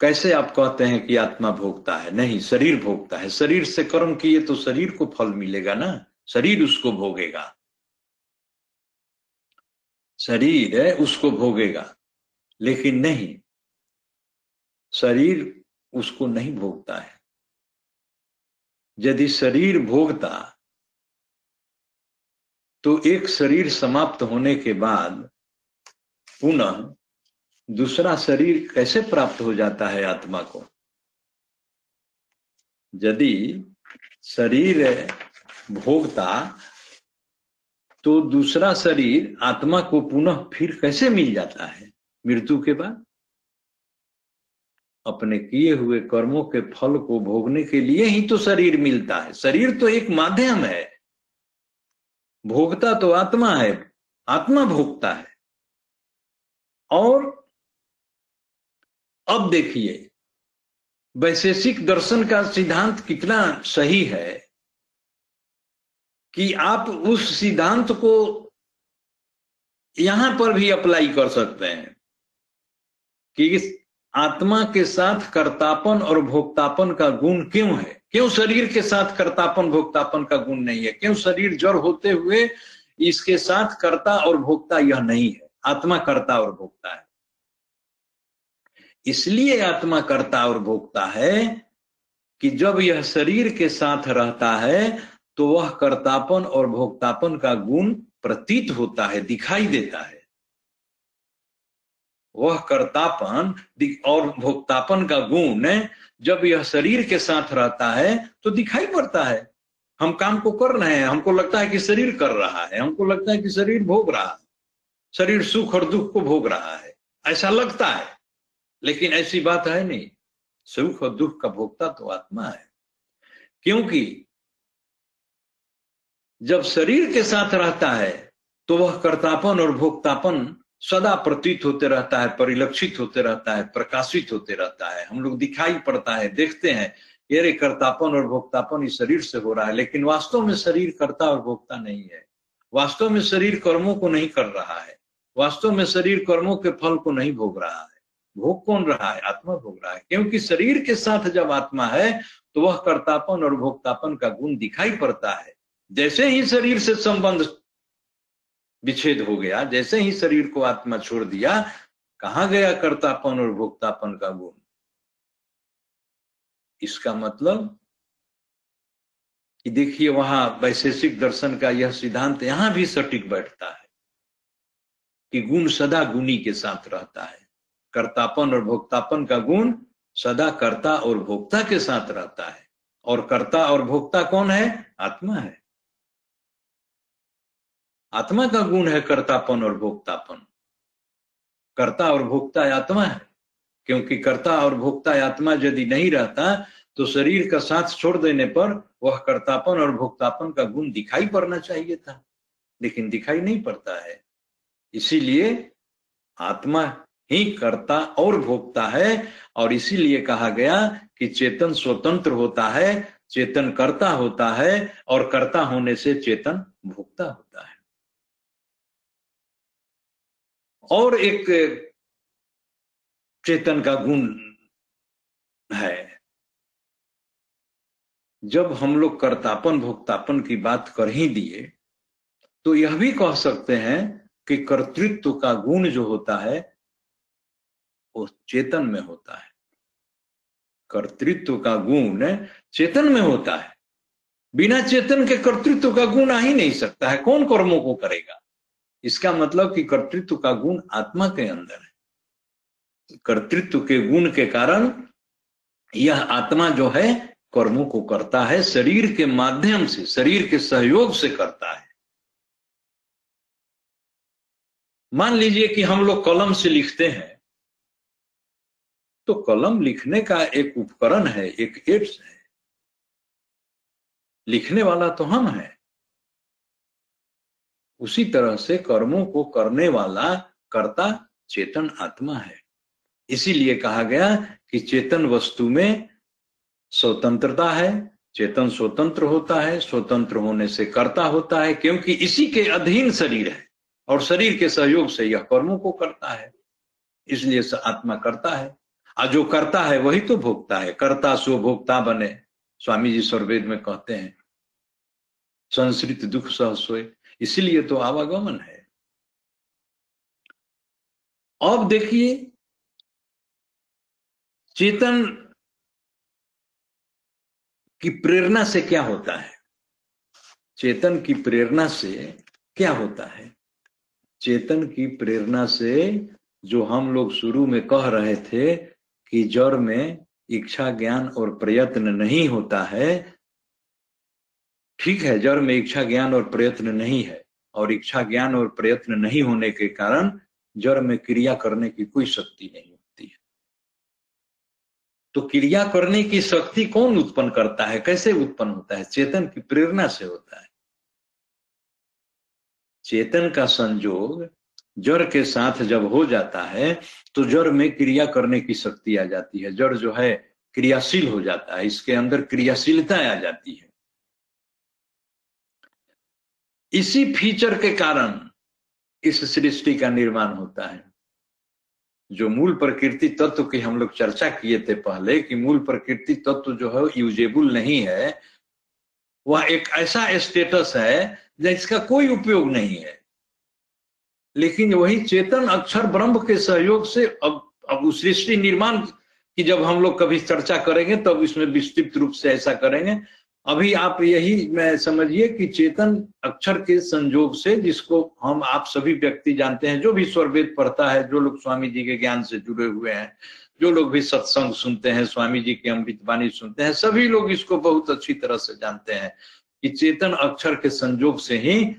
कैसे आप कहते हैं कि आत्मा भोगता है? नहीं, शरीर भोगता है। शरीर से कर्म किए तो शरीर को फल मिलेगा ना? शरीर उसको भोगेगा। शरीर है, उसको भोगेगा। लेकिन नहीं, शरीर उसको नहीं भोगता है। यदि शरीर भोगता तो एक शरीर समाप्त होने के बाद पुनः दूसरा शरीर कैसे प्राप्त हो जाता है आत्मा को? यदि शरीर भोगता तो दूसरा शरीर आत्मा को पुनः फिर कैसे मिल जाता है? मृत्यु के बाद? अपने किए हुए कर्मों के फल को भोगने के लिए ही तो शरीर मिलता है। शरीर तो एक माध्यम है। भोगता तो आत्मा है, आत्मा भोगता है। और अब देखिए, वैशेषिक दर्शन का सिद्धांत कितना सही है कि आप उस सिद्धांत को यहाँ पर भी अप्लाई कर सकते हैं कि आत्मा के साथ कर्तापन और भोक्तापन का गुण क्यों है? क्यों शरीर के साथ कर्तापन, भोक्तापन का गुण नहीं है? क्यों शरीर जड़ होते हुए इसके साथ कर्ता और भोक्ता यह नहीं है? आत्मा कर्ता और भोक्ता है। इसलिए आत्मा कर्ता और भोक्ता है कि जब यह शरीर के साथ रहता है तो वह कर्तापन और भोक्तापन का गुण प्रतीत होता है, दिखाई देता है। वह कर्तापन और भोक्तापन का गुण जब यह शरीर के साथ रहता है तो दिखाई पड़ता है। हम काम को कर रहे हैं, हमको लगता है कि शरीर कर रहा है, हमको लगता है कि शरीर भोग रहा है। शरीर सुख और दुख को भोग रहा है, ऐसा लगता है। लेकिन ऐसी बात है नहीं, सुख और दुख का भोगता तो आत्मा है। क्योंकि जब शरीर के साथ रहता है तो वह कर्तापन और भोक्तापन सदा प्रतीत होते रहता है, परिलक्षित होते रहता है, प्रकाशित होते रहता है। हम लोग दिखाई पड़ता है, देखते हैं, ये रे कर्तापन और भोक्तापन इस शरीर से हो रहा है, लेकिन वास्तव में शरीर कर्ता और भोक्ता नहीं है। वास्तव में शरीर कर्मों को नहीं कर रहा है, वास्तव में शरीर कर्मों के फल को नहीं भोग रहा है। भोग कौन रहा है? आत्मा भोग रहा है, क्योंकि शरीर के साथ जब आत्मा है तो वह कर्तापन और भोक्तापन का गुण दिखाई पड़ता है। जैसे ही शरीर से संबंध विच्छेद हो गया। जैसे ही शरीर को आत्मा छोड़ दिया, कहा गया कर्तापन और भोक्तापन का गुण? इसका मतलब कि देखिए वहाँ वैशेषिक दर्शन का यह सिद्धांत यहाँ भी सटीक बैठता है कि गुण सदा गुणी के साथ रहता है। कर्तापन और भोक्तापन का गुण सदा कर्ता और भोक्ता के साथ रहता है। और कर्ता और भोक्ता कौन है? आत्मा है। आत्मा का गुण है कर्तापन और भोक्तापन। कर्ता और भोक्ता आत्मा है, क्योंकि कर्ता और भोक्ता आत्मा यदि नहीं रहता तो शरीर का साथ छोड़ देने पर वह कर्तापन और भोक्तापन का गुण दिखाई पड़ना चाहिए था, लेकिन दिखाई नहीं पड़ता है। इसीलिए आत्मा ही कर्ता और भोक्ता है, और इसीलिए कहा गया कि चेतन स्वतंत्र होता है, चेतन कर्ता होता है, और कर्ता होने से चेतन भोक्ता होता है। और एक चेतन का गुण है। जब हम लोग कर्तापन, भोक्तापन की बात कर ही दिए तो यह भी कह सकते हैं कि कर्तृत्व का गुण जो होता है, वो चेतन में होता है। कर्तृत्व का गुण चेतन में होता है। बिना चेतन के कर्तृत्व का गुण आ ही नहीं सकता है। कौन कर्मों को करेगा? इसका मतलब कि कर्तृत्व का गुण आत्मा के अंदर है। कर्तृत्व के गुण के कारण यह आत्मा जो है, कर्मों को करता है, शरीर के माध्यम से, शरीर के सहयोग से करता है। मान लीजिए कि हम लोग कलम से लिखते हैं। तो कलम लिखने का एक उपकरण है, एक एड्स है। लिखने वाला तो हम है। उसी तरह से कर्मों को करने वाला कर्ता चेतन आत्मा है। इसीलिए कहा गया कि चेतन वस्तु में स्वतंत्रता है, चेतन स्वतंत्र होता है, स्वतंत्र होने से कर्ता होता है, क्योंकि इसी के अधीन शरीर है और शरीर के सहयोग से यह कर्मों को करता है। इसलिए आत्मा करता है। और जो करता है वही तो भोगता है। कर्ता सो भोक्ता बने। स्वामी जी स्वर्वेद में कहते हैं संस्कृत दुख सह सोए। इसीलिए तो आवागमन है। अब देखिए, चेतन की प्रेरणा से क्या होता है? चेतन की प्रेरणा से क्या होता है? चेतन की प्रेरणा से जो हम लोग शुरू में कह रहे थे कि जड़ में इच्छा, ज्ञान और प्रयत्न नहीं होता है ठीक है, जड़ में इच्छा ज्ञान और प्रयत्न नहीं है, और इच्छा ज्ञान और प्रयत्न नहीं होने के कारण जड़ में क्रिया करने की कोई शक्ति नहीं होती है। तो क्रिया करने की शक्ति कौन उत्पन्न करता है? कैसे उत्पन्न होता है? चेतन की प्रेरणा से होता है। चेतन का संजोग जड़ के साथ जब हो जाता है तो जड़ में क्रिया करने की शक्ति आ जाती है। जड़ जो है, क्रियाशील हो जाता है, इसके अंदर क्रियाशीलता आ जाती है। इसी फीचर के कारण इस सृष्टि का निर्माण होता है। जो मूल प्रकृति तत्व की हम लोग चर्चा किए थे पहले कि मूल प्रकृति तत्व जो है यूजेबल नहीं है, वह एक ऐसा स्टेटस है जिसका कोई उपयोग नहीं है। लेकिन वही चेतन अक्षर ब्रह्म के सहयोग से अब अब सृष्टि निर्माण की जब हम लोग कभी चर्चा करेंगे तब इसमें विस्तृत रूप से ऐसा करेंगे। अभी आप यही मैं समझिए कि चेतन अक्षर के संजोग से जिसको हम आप सभी व्यक्ति जानते हैं, जो भी स्वरवेद पढ़ता है, जो लोग स्वामी जी के ज्ञान से जुड़े हुए हैं, जो लोग भी सत्संग सुनते हैं, स्वामी जी की अमृतवाणी सुनते हैं, सभी लोग इसको बहुत अच्छी तरह से जानते हैं कि चेतन अक्षर के संजोग से ही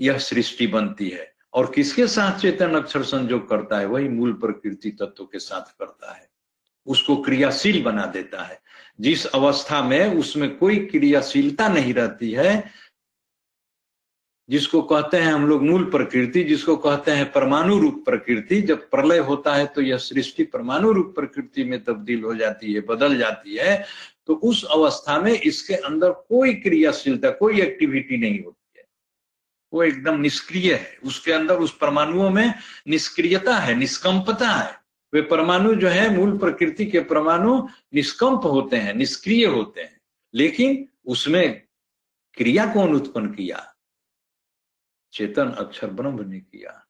यह सृष्टि बनती है। और किसके साथ चेतन अक्षर संजोग करता है? वही मूल प्रकृति तत्व के साथ करता है। उसको क्रियाशील बना देता है। जिस अवस्था में उसमें कोई क्रियाशीलता नहीं रहती है, जिसको कहते हैं हम लोग मूल प्रकृति, जिसको कहते हैं परमाणु रूप प्रकृति, जब प्रलय होता है तो यह सृष्टि परमाणु रूप प्रकृति में तब्दील हो जाती है, बदल जाती है तो उस अवस्था में इसके अंदर कोई क्रियाशीलता, कोई एक्टिविटी नहीं होती है। वो एकदम निष्क्रिय है। उसके अंदर उस परमाणुओं में निष्क्रियता है, निष्कंपता है। वे परमाणु जो है, मूल प्रकृति के परमाणु निष्कंप होते हैं, निष्क्रिय होते हैं। लेकिन उसमें क्रिया कौन उत्पन्न किया? चेतन अक्षर ब्रह्म ने किया।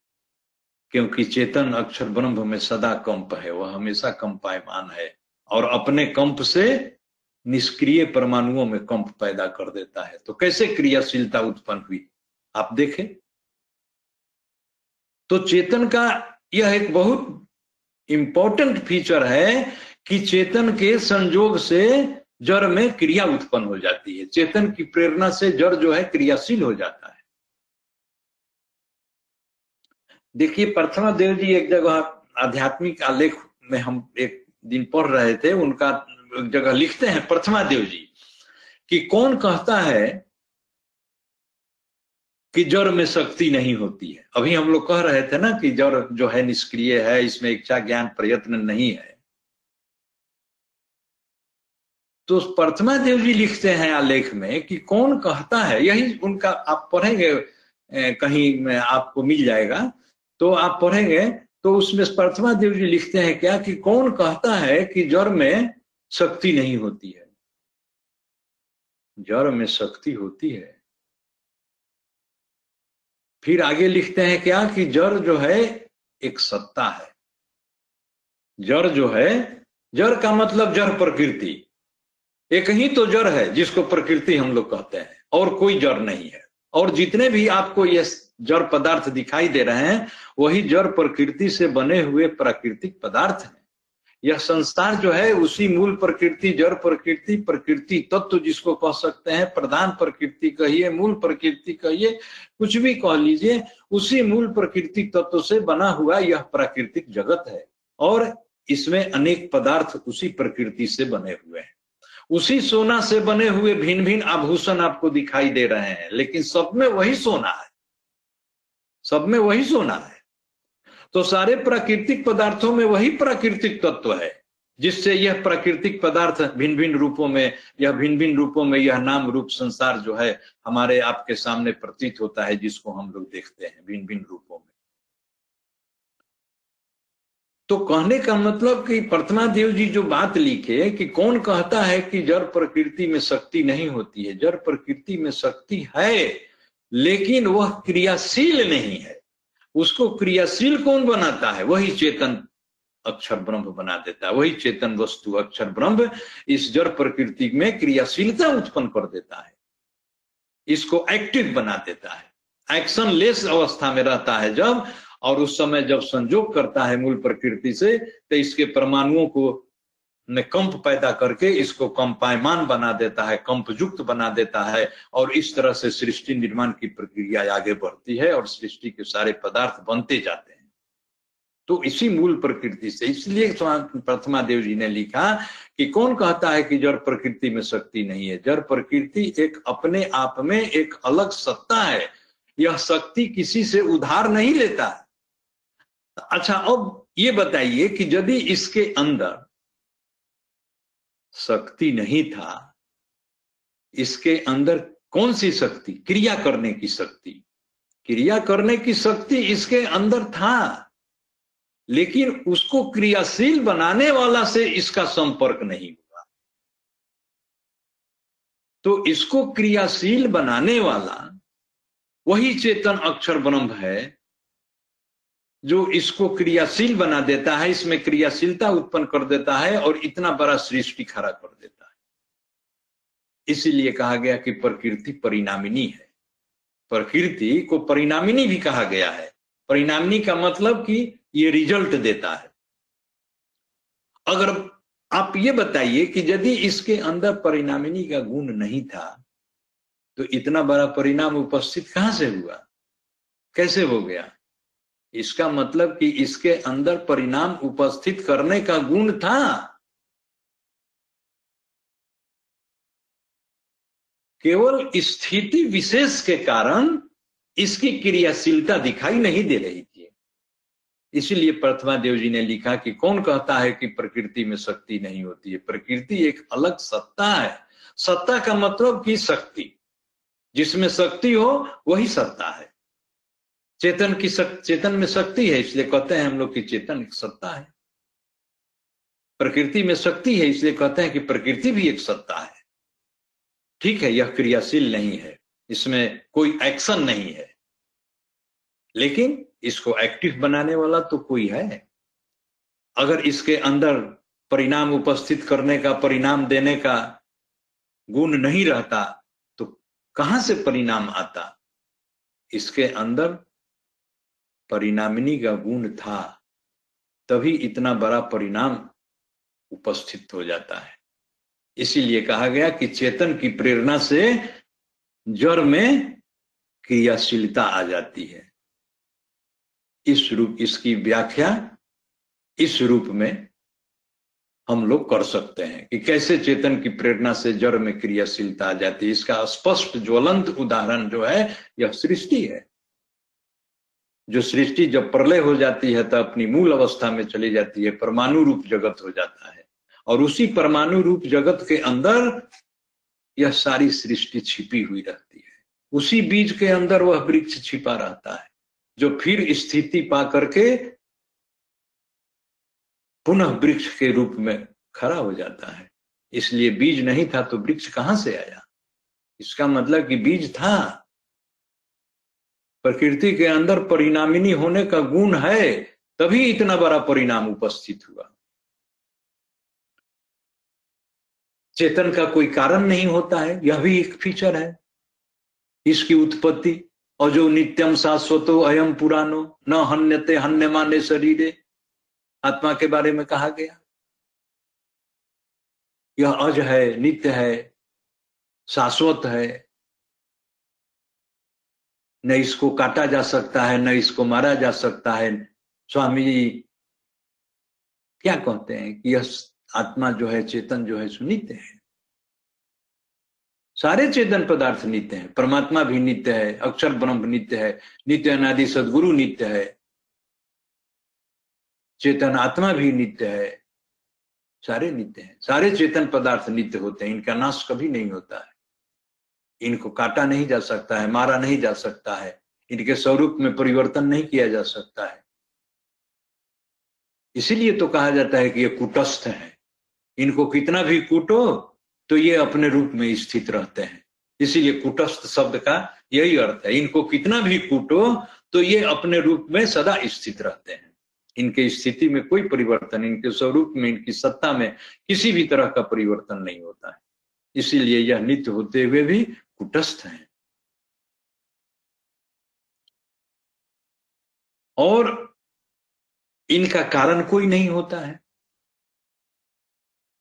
क्योंकि चेतन अक्षर ब्रह्म में सदा कंप है, वह हमेशा कंपायमान है और अपने कंप से निष्क्रिय परमाणुओं में कंप पैदा कर देता है। तो कैसे क्रियाशीलता उत्पन्न हुई? आप देखें। तो चेतन का यह एक बहुत इंपॉर्टेंट फीचर है कि चेतन के संयोग से जड़ में क्रिया उत्पन्न हो जाती है। चेतन की प्रेरणा से जड़ जो है क्रियाशील हो जाता है। देखिए प्रथमा देव जी एक जगह आध्यात्मिक आलेख में हम एक दिन पढ़ रहे थे, उनका एक जगह लिखते हैं प्रथमा देव जी, कि कौन कहता है कि जड़ में शक्ति नहीं होती है। अभी हम लोग कह रहे थे ना कि जड़ जो है निष्क्रिय है, इसमें इच्छा ज्ञान प्रयत्न नहीं है। तो प्रथमा देव जी लिखते हैं आलेख में कि कौन कहता है, यही उनका आप पढ़ेंगे कहीं आपको मिल जाएगा। तो आप पढ़ेंगे तो उसमें प्रथमा देव जी लिखते हैं क्या कि कौन कहता है कि जड़ में शक्ति नहीं होती है? जड़ में शक्ति होती है। फिर आगे लिखते हैं क्या कि जड़ जो है, एक सत्ता है। जड़ जो है, जड़ का मतलब जड़ प्रकृति। एक ही तो जड़ है जिसको प्रकृति हम लोग कहते हैं, और कोई जड़ नहीं है। और जितने भी आपको ये जड़ पदार्थ दिखाई दे रहे हैं, वही जड़ प्रकृति से बने हुए प्राकृतिक पदार्थ हैं। यह संसार जो है उसी मूल प्रकृति, जड़ प्रकृति प्रकृति तत्व जिसको कह सकते हैं, प्रधान प्रकृति कहिए, मूल प्रकृति कहिए, कुछ भी कह लीजिए, उसी मूल प्रकृति तत्व से बना हुआ यह प्राकृतिक जगत है। और इसमें अनेक पदार्थ उसी प्रकृति से बने हुए हैं। उसी सोना से बने हुए भिन्न भिन्न आभूषण आपको दिखाई दे रहे हैं, लेकिन सब में वही सोना है। सब में वही सोना है। तो सारे प्राकृतिक पदार्थों में वही प्राकृतिक तत्व है, जिससे यह प्राकृतिक पदार्थ भिन्न भिन्न रूपों में यह भिन्न भिन्न रूपों में यह नाम रूप संसार जो है, हमारे आपके सामने प्रतीत होता है, जिसको हम लोग देखते हैं भिन्न भिन्न रूपों में। तो कहने का मतलब कि प्रथमा देव जी जो बात लिखे कि कौन कहता है कि जड़ प्रकृति में शक्ति नहीं होती है, जड़ प्रकृति में शक्ति है, लेकिन वह क्रियाशील नहीं है। उसको क्रियाशील कौन बनाता है? वही चेतन अक्षर ब्रह्म बना देता है, वही चेतन वस्तु अक्षर ब्रह्म इस जड़ प्रकृति में क्रियाशीलता उत्पन्न कर देता है। इसको एक्टिव बना देता है। एक्शन लेस अवस्था में रहता है जब, और उस समय जब संजोग करता है मूल प्रकृति से तो इसके परमाणुओं को में कंप पैदा करके इसको कंपायमान बना देता है कंप युक्त बना देता है और इस तरह से सृष्टि निर्माण की प्रक्रिया आगे बढ़ती है और सृष्टि के सारे पदार्थ बनते जाते हैं। तो इसी मूल प्रकृति से, इसलिए प्रथमा देव जी ने लिखा कि कौन कहता है कि जड़ प्रकृति में शक्ति नहीं है? जड़ प्रकृति एक अपने आप में एक अलग सत्ता है। यह शक्ति किसी से उधार नहीं लेता। है अच्छा अब ये बताइए कि यदि इसके अंदर शक्ति नहीं था। इसके अंदर कौन सी शक्ति? क्रिया करने की शक्ति। क्रिया करने की शक्ति इसके अंदर था। लेकिन उसको क्रियाशील बनाने वाला से इसका संपर्क नहीं हुआ। तो इसको क्रियाशील बनाने वाला, वही चेतन अक्षर ब्रह्म है जो इसको क्रियाशील बना देता है, इसमें क्रियाशीलता उत्पन्न कर देता है और इतना बड़ा सृष्टि खड़ा कर देता है। इसीलिए कहा गया कि प्रकृति परिणामिनी है। प्रकृति को परिणामिनी भी कहा गया है। परिणामिनी का मतलब कि ये रिज़ल्ट देता है। अगर आप ये बताइए कि यदि इसके अंदर परिणामिनी का गुण नहीं था तो इतना बड़ा परिणाम उपस्थित कहाँ से हुआ? कैसे हो गया? इसका मतलब कि इसके अंदर परिणाम उपस्थित करने का गुण था। केवल स्थिति विशेष के कारण इसकी क्रियाशीलता दिखाई नहीं दे रही थी। इसलिए प्रथमा देव जी ने लिखा कि कौन कहता है कि प्रकृति में शक्ति नहीं होती है? प्रकृति एक अलग सत्ता है। सत्ता का मतलब की शक्ति। जिसमें शक्ति हो, वही सत्ता है। चेतन की सक, चेतन में शक्ति है इसलिए कहते हैं हम लोग की चेतन एक सत्ता है। प्रकृति में शक्ति है इसलिए कहते हैं कि प्रकृति भी एक सत्ता है। ठीक है यह क्रियाशील नहीं है इसमें कोई एक्शन नहीं है। लेकिन इसको एक्टिव बनाने वाला तो कोई है। अगर इसके अंदर परिणाम उपस्थित करने का परिणाम देने का गुण नहीं रहता तो कहाँ से परिणाम आता? इसके अंदर परिणामिनी का गुण था, तभी इतना बड़ा परिणाम उपस्थित हो जाता है। इसीलिए कहा गया कि चेतन की प्रेरणा से जड़ में क्रियाशीलता आ जाती है। इस रूप, इसकी व्याख्या इस रूप में हम लोग कर सकते हैं कि कैसे चेतन की प्रेरणा से जड़ में क्रियाशीलता आ जाती है। इसका स्पष्ट ज्वलंत उदाहरण जो है, यह सृष्टि है। जो सृष्टि जब प्रलय हो जाती है तो अपनी मूल अवस्था में चली जाती है, परमाणु रूप जगत हो जाता है। और उसी परमाणु रूप जगत के अंदर यह सारी सृष्टि छिपी हुई रहती है। उसी बीज के अंदर वह वृक्ष छिपा रहता है, जो फिर स्थिति पा करके पुनः वृक्ष के रूप में खड़ा हो जाता है। इसलिए बीज नहीं था तो वृक्ष कहाँ से आया? इसका मतलब कि बीज था। प्रकृति के अंदर परिणामिनी होने का गुण है, तभी इतना बड़ा परिणाम उपस्थित हुआ। चेतन का कोई कारण नहीं होता है, यह भी एक फीचर है। इसकी उत्पत्ति और जो नित्यम शाश्वतो अयम पुरानो न हन्यते हन्य माने शरीरे, आत्मा के बारे में कहा गया। यह अज है, नित्य है, शाश्वत है न इसको काटा जा सकता है, न इसको मारा जा सकता है। स्वामी जी, क्या कहते हैं कि यह आत्मा जो है, चेतन जो है सुनित्य है। सारे चेतन पदार्थ नित्य है। परमात्मा भी नित्य है, अक्षर ब्रह्म नित्य है, नित्य अनादि सदगुरु नित्य है। चेतन आत्मा भी नित्य है। सारे नित्य हैं। सारे चेतन पदार्थ नित्य होते हैं। इनका नाश कभी नहीं होता है। इनको काटा नहीं जा सकता है, मारा नहीं जा सकता है, इनके स्वरूप में परिवर्तन नहीं किया जा सकता है। इसीलिए तो कहा जाता है कि ये कुटस्थ है। इनको कितना भी कूटो तो ये अपने रूप में स्थित रहते हैं। इसीलिए कुटस्थ शब्द का यही अर्थ है। इनको कितना भी कूटो तो ये अपने रूप में सदा स्थित रहते हैं। इनके स्थिति में कोई परिवर्तन, इनके स्वरूप में, इनकी सत्ता में किसी भी तरह का परिवर्तन नहीं होता है। इसीलिए यह नित्य होते हुए भी कुटस्थ है। और इनका कारण कोई नहीं होता है।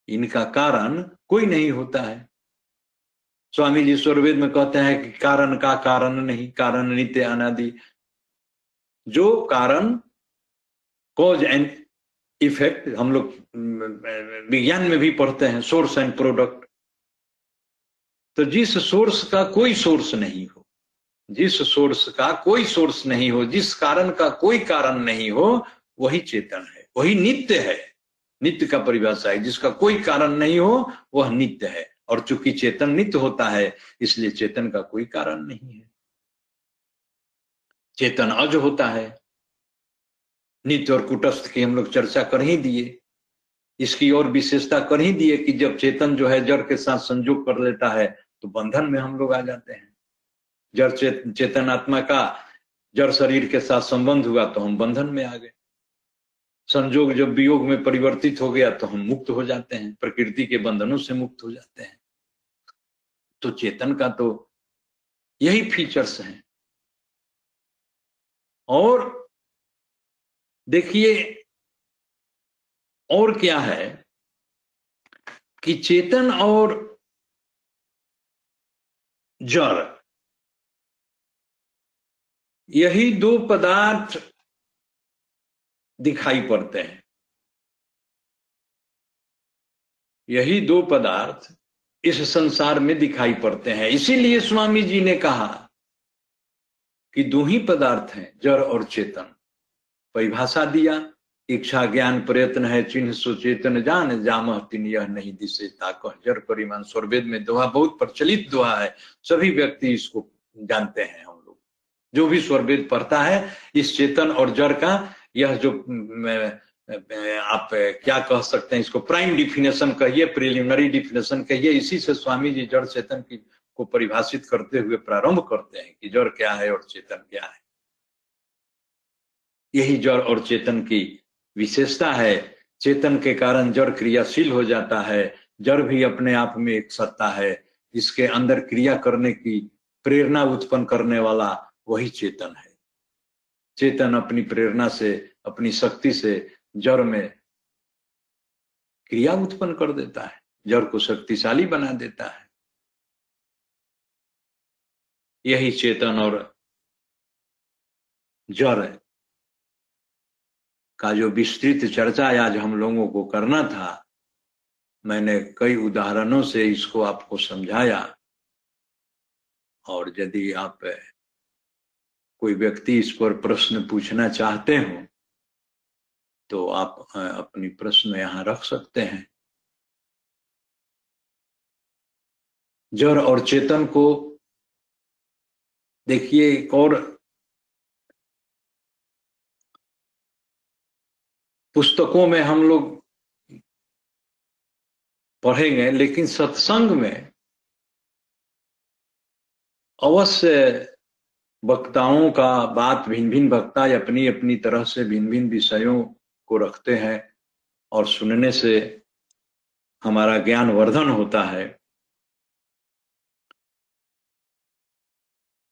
इनका कारण कोई नहीं होता है। स्वामी जी स्वर्वेद में कहते हैं कि कारण का कारण नहीं, कारण नित्य अनादि। जो कारण कॉज एंड इफ़ेक्ट हम लोग विज्ञान में भी पढ़ते हैं सोर्स एंड प्रोडक्ट तो जिस सोर्स का कोई सोर्स नहीं हो, जिस सोर्स का कोई सोर्स नहीं हो, जिस कारण का कोई कारण नहीं हो, वही चेतन है, वही नित्य है। नित्य का परिभाषा है, जिसका कोई कारण नहीं हो, वह नित्य है। और चूँकि चेतन नित्य होता है, इसलिए चेतन का कोई कारण नहीं है। चेतन अज होता है। नित्य और कुटस्थ की हम लोग चर्चा कर ही दिए। इसकी और विशेषता कर ही दिए कि जब चेतन जो है जड़ के साथ संयोग कर लेता है तो बंधन में हम लोग आ जाते हैं। जड़ चेतन आत्मा का जड़ शरीर के साथ संबंध हुआ तो हम बंधन में आ गए। संजोग जब वियोग में परिवर्तित हो गया तो हम मुक्त हो जाते हैं, प्रकृति के बंधनों से मुक्त हो जाते हैं। तो चेतन का तो यही फीचर्स हैं। और देखिए, और क्या है कि चेतन और जड़। यही दो पदार्थ दिखाई पड़ते हैं। यही दो पदार्थ इस संसार में दिखाई पड़ते हैं। इसीलिए स्वामी जी ने कहा कि दो ही पदार्थ हैं, जड़ और चेतन। परिभाषा दिया इच्छा ज्ञान प्रयत्न है, चिन्ह सुचेतन जान जाम तीन यह नहीं दिशे ताकह जड़ परिमाण स्वर्वेद में दोहा, बहुत प्रचलित दोहा है। सभी व्यक्ति इसको जानते हैं हम लोग। जो भी स्वर्वेद पढ़ता है, इस चेतन और जड़ का, यह जो आप क्या कह सकते हैं, इसको प्राइम डिफिनेशन कहिए, प्रिलिमिनरी डिफिनेशन कहिए, इसी से स्वामी जी जड़ चेतन की, को परिभाषित करते हुए प्रारंभ करते हैं कि जड़ क्या है और चेतन क्या है। यही जड़ और चेतन की विशेषता है। चेतन के कारण जड़ क्रियाशील हो जाता है। जड़ भी अपने आप में एक सत्ता है। इसके अंदर क्रिया करने की, प्रेरणा उत्पन्न करने वाला वही चेतन है। चेतन अपनी प्रेरणा से, अपनी शक्ति से जड़ में क्रिया उत्पन्न कर देता है। जड़ को शक्तिशाली बना देता है। यही चेतन और जड़ का जो विस्तृत चर्चा आज हम लोगों को करना था, मैंने कई उदाहरणों से इसको आपको समझाया। और यदि आप कोई व्यक्ति इस पर प्रश्न पूछना चाहते हो तो आप अपनी प्रश्न यहाँ रख सकते हैं। जड़ और चेतन को देखिए एक और पुस्तकों में हम लोग पढ़ेंगे, लेकिन सत्संग में अवश्य वक्ताओं का बात भिन्न भिन्न वक्ता अपनी अपनी तरह से भिन्न भिन्न विषयों को रखते हैं और सुनने से हमारा ज्ञान वर्धन होता है।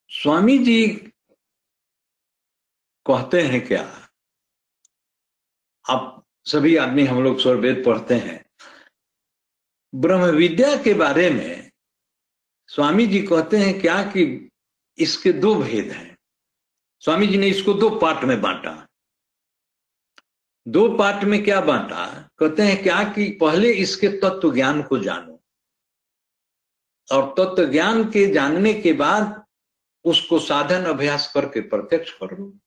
स्वामी जी कहते हैं क्या? आप सभी आदमी हम लोग स्वर वेद पढ़ते हैं। ब्रह्म विद्या के बारे में स्वामी जी कहते हैं क्या कि इसके दो भेद हैं। स्वामी जी ने इसको दो पार्ट में बांटा। दो पार्ट में क्या बांटा? कहते हैं क्या कि पहले इसके तत्व ज्ञान को जानो। और तत्व ज्ञान के जानने के बाद उसको साधन अभ्यास करके प्रत्यक्ष कर।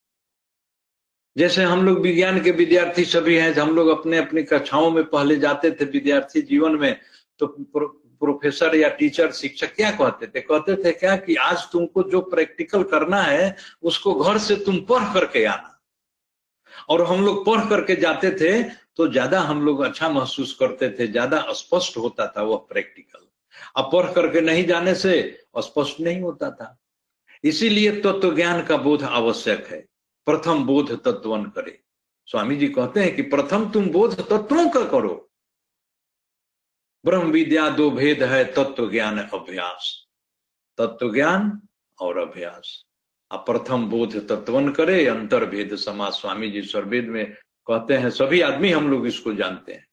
जैसे हम लोग विज्ञान के विद्यार्थी सभी हैं हम लोग अपने अपनी कक्षाओं में पहले जाते थे विद्यार्थी जीवन में तो प्रोफेसर या टीचर शिक्षक क्या कहते थे? कहते थे क्या कि आज तुमको जो प्रैक्टिकल करना है उसको घर से तुम पढ़ करके आना। और हम लोग पढ़ करके जाते थे तो ज़्यादा हम लोग अच्छा महसूस करते थे ज़्यादा स्पष्ट होता था वह प्रैक्टिकल। अब पढ़ करके नहीं जाने से स्पष्ट नहीं होता था। इसीलिए तत्व तो, तो ज्ञान का बोध आवश्यक है। प्रथम बोध तत्वन करे। स्वामी जी कहते हैं कि प्रथम तुम बोध तत्वों का करो। ब्रह्म विद्या दो भेद है, तत्व ज्ञान अभ्यास। तत्व ज्ञान और अभ्यास। अब प्रथम बोध तत्वन करे, अंतर भेद समाज स्वामी जी सर्वेद में कहते हैं, सभी आदमी हम लोग इसको जानते हैं।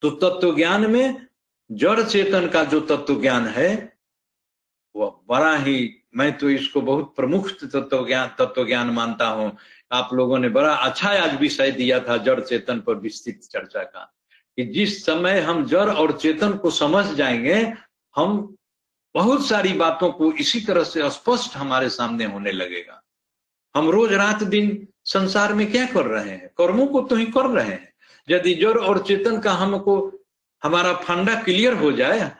तो तत्व ज्ञान में जड़ चेतन का जो तत्व ज्ञान है, वह बड़ा ही मैं तो इसको बहुत प्रमुख तत्व ज्ञान तत्व ज्ञान मानता हूँ। आप लोगों ने बड़ा अच्छा आज विषय दिया था, जड़ चेतन पर विस्तृत चर्चा का। कि जिस समय हम जड़ और चेतन को समझ जाएँगे, हम बहुत सारी बातों को इसी तरह से स्पष्ट हमारे सामने होने लगेगा। हम रोज रात दिन संसार में क्या कर रहे हैं? कर्मों को तो ही कर रहे हैं। यदि जड़ और चेतन का हमको, हमारा फंडा क्लियर हो जाए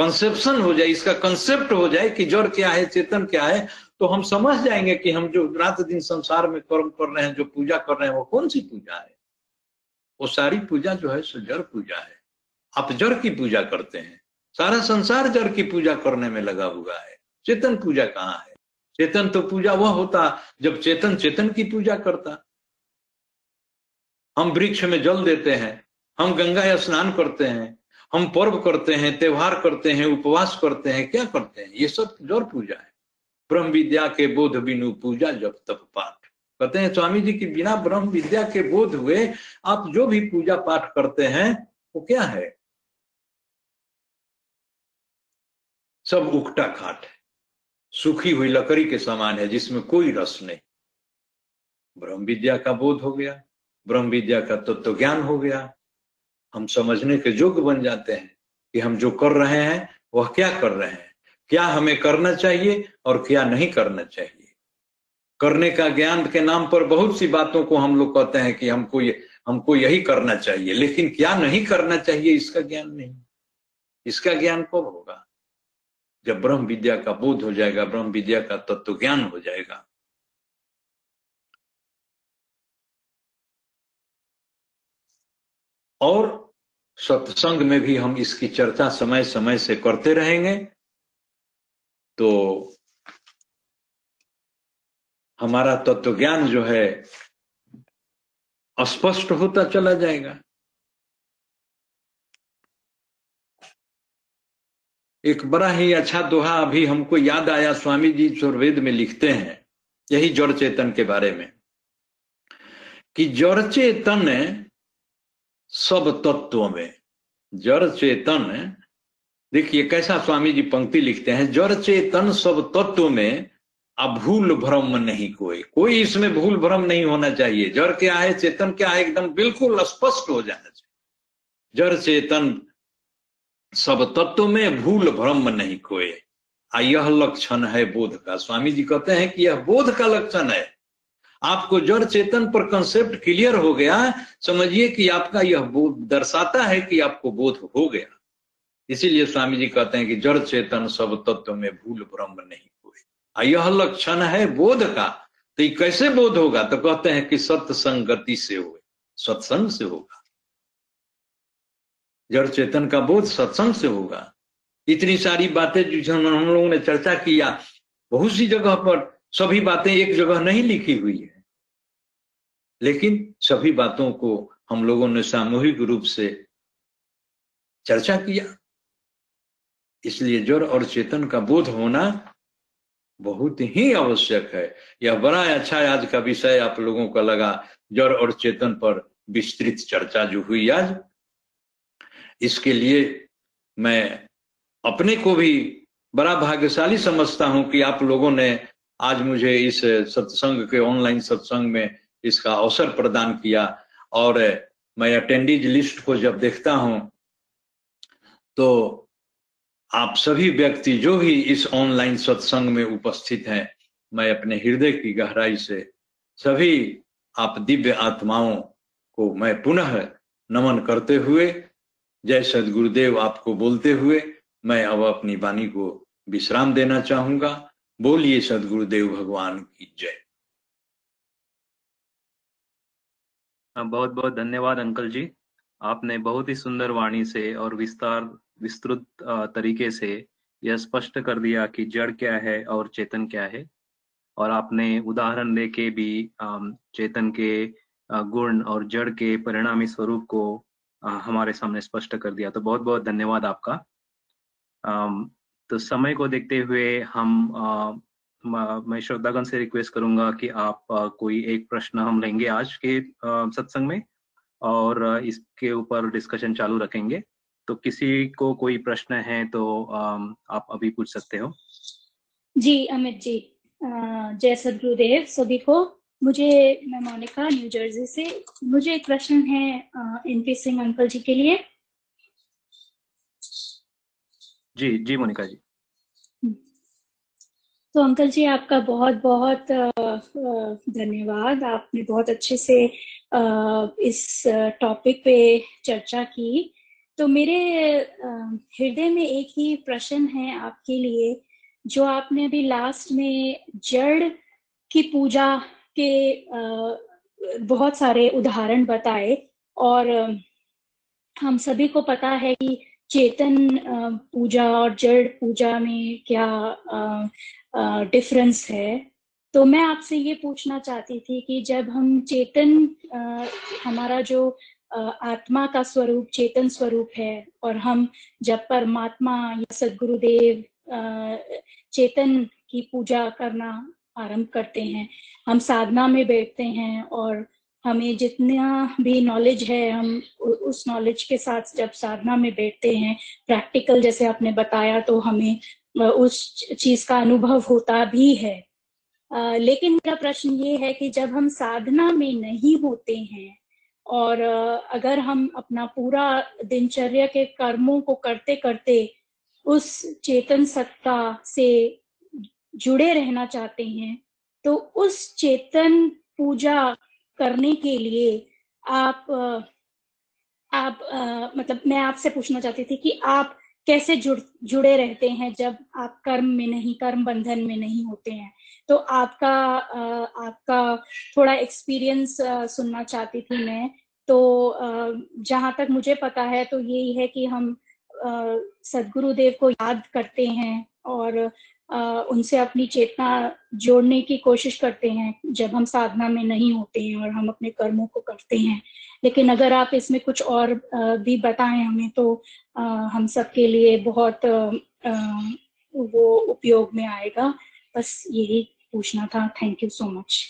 कंसेप्शन हो जाए, इसका कंसेप्ट हो जाए कि जड़ क्या है, चेतन क्या है तो हम समझ जाएँगे कि हम जो रात दिन संसार में कर्म कर रहे हैं, जो पूजा कर रहे हैं, वो कौन सी पूजा है? वो सारी पूजा जो है, सो जड़ पूजा है। आप जड़ की पूजा करते हैं। सारा संसार जड़ की पूजा करने में लगा हुआ है। चेतन पूजा कहाँ है? चेतन तो पूजा वह होता जब चेतन चेतन की पूजा करता। हम वृक्ष में जल देते हैं, हम गंगा या स्नान करते हैं हम पर्व करते हैं, त्योहार करते हैं, उपवास करते हैं, क्या करते हैं? ये सब जड़ पूजा है। ब्रह्म विद्या के बोध बिनु पूजा जब तप पाठ। कहते हैं, स्वामी जी की बिना ब्रह्म विद्या के बोध हुए आप जो भी पूजा पाठ करते हैं, वो क्या है? सब उकटा खाट है। सूखी हुई लकड़ी के समान है, जिसमें कोई रस नहीं। ब्रह्म विद्या का बोध हो गया। ब्रह्म विद्या का तत्व तो ज्ञान हो गया। हम समझने के योग्य बन जाते हैं कि हम जो कर रहे हैं, वह क्या कर रहे हैं? क्या हमें करना चाहिए और क्या नहीं करना चाहिए? करने का ज्ञान के नाम पर बहुत सी बातों को हम लोग कहते हैं कि हमको ये, हमको यही करना चाहिए, लेकिन क्या नहीं करना चाहिए इसका ज्ञान नहीं। इसका ज्ञान कब होगा? जब ब्रह्म विद्या का बोध हो जाएगा, ब्रह्म विद्या का तत्व ज्ञान हो जाएगा। और सत्संग में भी हम इसकी चर्चा समय समय से करते रहेंगे तो हमारा तत्व ज्ञान जो है अस्पष्ट होता चला जाएगा। एक बड़ा ही अच्छा दोहा अभी हमको याद आया स्वामी जी चुर्वेद में लिखते हैं, यही जड़ चेतन के बारे में, कि जड़ चेतन सब तत्वों में, जड़ चेतन, देखिए कैसा स्वामी जी पंक्ति लिखते हैं, जड़ चेतन सब तत्व में अभूल भ्रम नहीं कोई कोई इसमें भूल भ्रम नहीं होना चाहिए। जड़ क्या है, चेतन क्या है, एकदम बिल्कुल स्पष्ट हो जाना चाहिए। जड़ चेतन सब तत्व में भूल भ्रम नहीं कोई। आ, यह लक्षण है बोध का। स्वामी जी कहते हैं कि यह बोध का लक्षण है। आपको जड़ चेतन पर कंसेप्ट क्लियर हो गया, समझिए कि आपका यह बोध दर्शाता है कि आपको बोध हो गया। इसीलिए स्वामी जी कहते हैं कि जड़ चेतन सब तत्व में भूल भ्रम नहीं कोई यह लक्षण है बोध का। तो ये कैसे बोध होगा? तो कहते हैं कि सत्संगति से हो सत्संग से होगा। जड़ चेतन का बोध सत्संग से होगा। इतनी सारी बातें जो हम लोगों ने चर्चा किया, बहुत सी जगह पर सभी बातें एक जगह नहीं लिखी हुई है। लेकिन सभी बातों को हम लोगों ने सामूहिक रूप से चर्चा किया। इसलिए जड़ और चेतन का बोध होना बहुत ही आवश्यक है। यह बड़ा अच्छा आज का विषय आप लोगों का लगा। जड़ और चेतन पर विस्तृत चर्चा जो हुई आज, इसके लिए मैं अपने को भी बड़ा भाग्यशाली समझता हूँ कि आप लोगों ने आज मुझे इस सत्संग के ऑनलाइन सत्संग में इसका अवसर प्रदान किया और मैं अटेंडीज लिस्ट को जब देखता हूँ तो आप सभी व्यक्ति जो भी इस ऑनलाइन सत्संग में उपस्थित हैं, मैं अपने हृदय की गहराई से सभी आप दिव्य आत्माओं को मैं पुनः नमन करते हुए, जय सदगुरुदेव आपको बोलते हुए, मैं अब अपनी वाणी को विश्राम देना चाहूँगा। बोलिए सदगुरुदेव भगवान की जय। बहुत बहुत धन्यवाद अंकल जी। आपने बहुत ही सुंदर वाणी से और विस्तार, विस्तृत तरीके से यह स्पष्ट कर दिया कि जड़ क्या है और चेतन क्या है। और आपने उदाहरण लेके भी चेतन के गुण और जड़ के परिणामी स्वरूप को हमारे सामने स्पष्ट कर दिया। तो बहुत बहुत धन्यवाद आपका। तो समय को देखते हुए हम मैं श्रद्धागन से रिक्वेस्ट करूँगा कि आप कोई एक प्रश्न हम लेंगे आज के सत्संग में और इसके ऊपर डिस्कशन चालू रखेंगे। तो किसी को कोई प्रश्न है तो आप अभी पूछ सकते हो। जी, अमित जी जय सदगुरुदेव सभी को। मुझे, मैं मोनिका, न्यू जर्सी से, मुझे एक प्रश्न है एनपी सिंह अंकल जी के लिए। जी जी मोनिका जी। हम्म। तो अंकल जी, आपका बहुत बहुत धन्यवाद। आपने बहुत अच्छे से इस टॉपिक पे चर्चा की। तो मेरे हृदय में एक ही प्रश्न है आपके लिए, जो आपने अभी लास्ट में जड़ की पूजा के बहुत सारे उदाहरण बताए, और हम सभी को पता है कि चेतन पूजा और जड़ पूजा में क्या डिफरेंस है? तो मैं आपसे ये पूछना चाहती थी कि जब हम चेतन हमारा जो आत्मा का स्वरूप, चेतन स्वरूप है और हम जब परमात्मा या सदगुरुदेव चेतन की पूजा करना आरंभ करते हैं, हम साधना में बैठते हैं और हमें जितना भी नॉलेज है, हम उस नॉलेज के साथ जब साधना में बैठते हैं प्रैक्टिकल जैसे आपने बताया तो हमें उस चीज़ का अनुभव होता भी है। लेकिन मेरा प्रश्न ये है कि जब हम साधना में नहीं होते हैं और अगर हम अपना पूरा दिनचर्या के कर्मों को करते करते उस चेतन सत्ता से जुड़े रहना चाहते हैं तो उस चेतन पूजा करने के लिए आप आप आ, मतलब मैं आपसे पूछना चाहती थी कि आप कैसे जुड़ जुड़े रहते हैं जब आप कर्म में नहीं कर्म बंधन में नहीं होते हैं? तो आपका आ, आपका थोड़ा एक्सपीरियंस सुनना चाहती थी मैं। तो जहाँ तक मुझे पता है तो यही है कि हम सदगुरुदेव को याद करते हैं और उनसे अपनी चेतना जोड़ने की कोशिश करते हैं जब हम साधना में नहीं होते हैं और हम अपने कर्मों को करते हैं। लेकिन अगर आप इसमें कुछ और भी बताएँ हमें तो हम सबके लिए बहुत वो उपयोग में आएगा। बस यही पूछना था। थैंक यू सो मच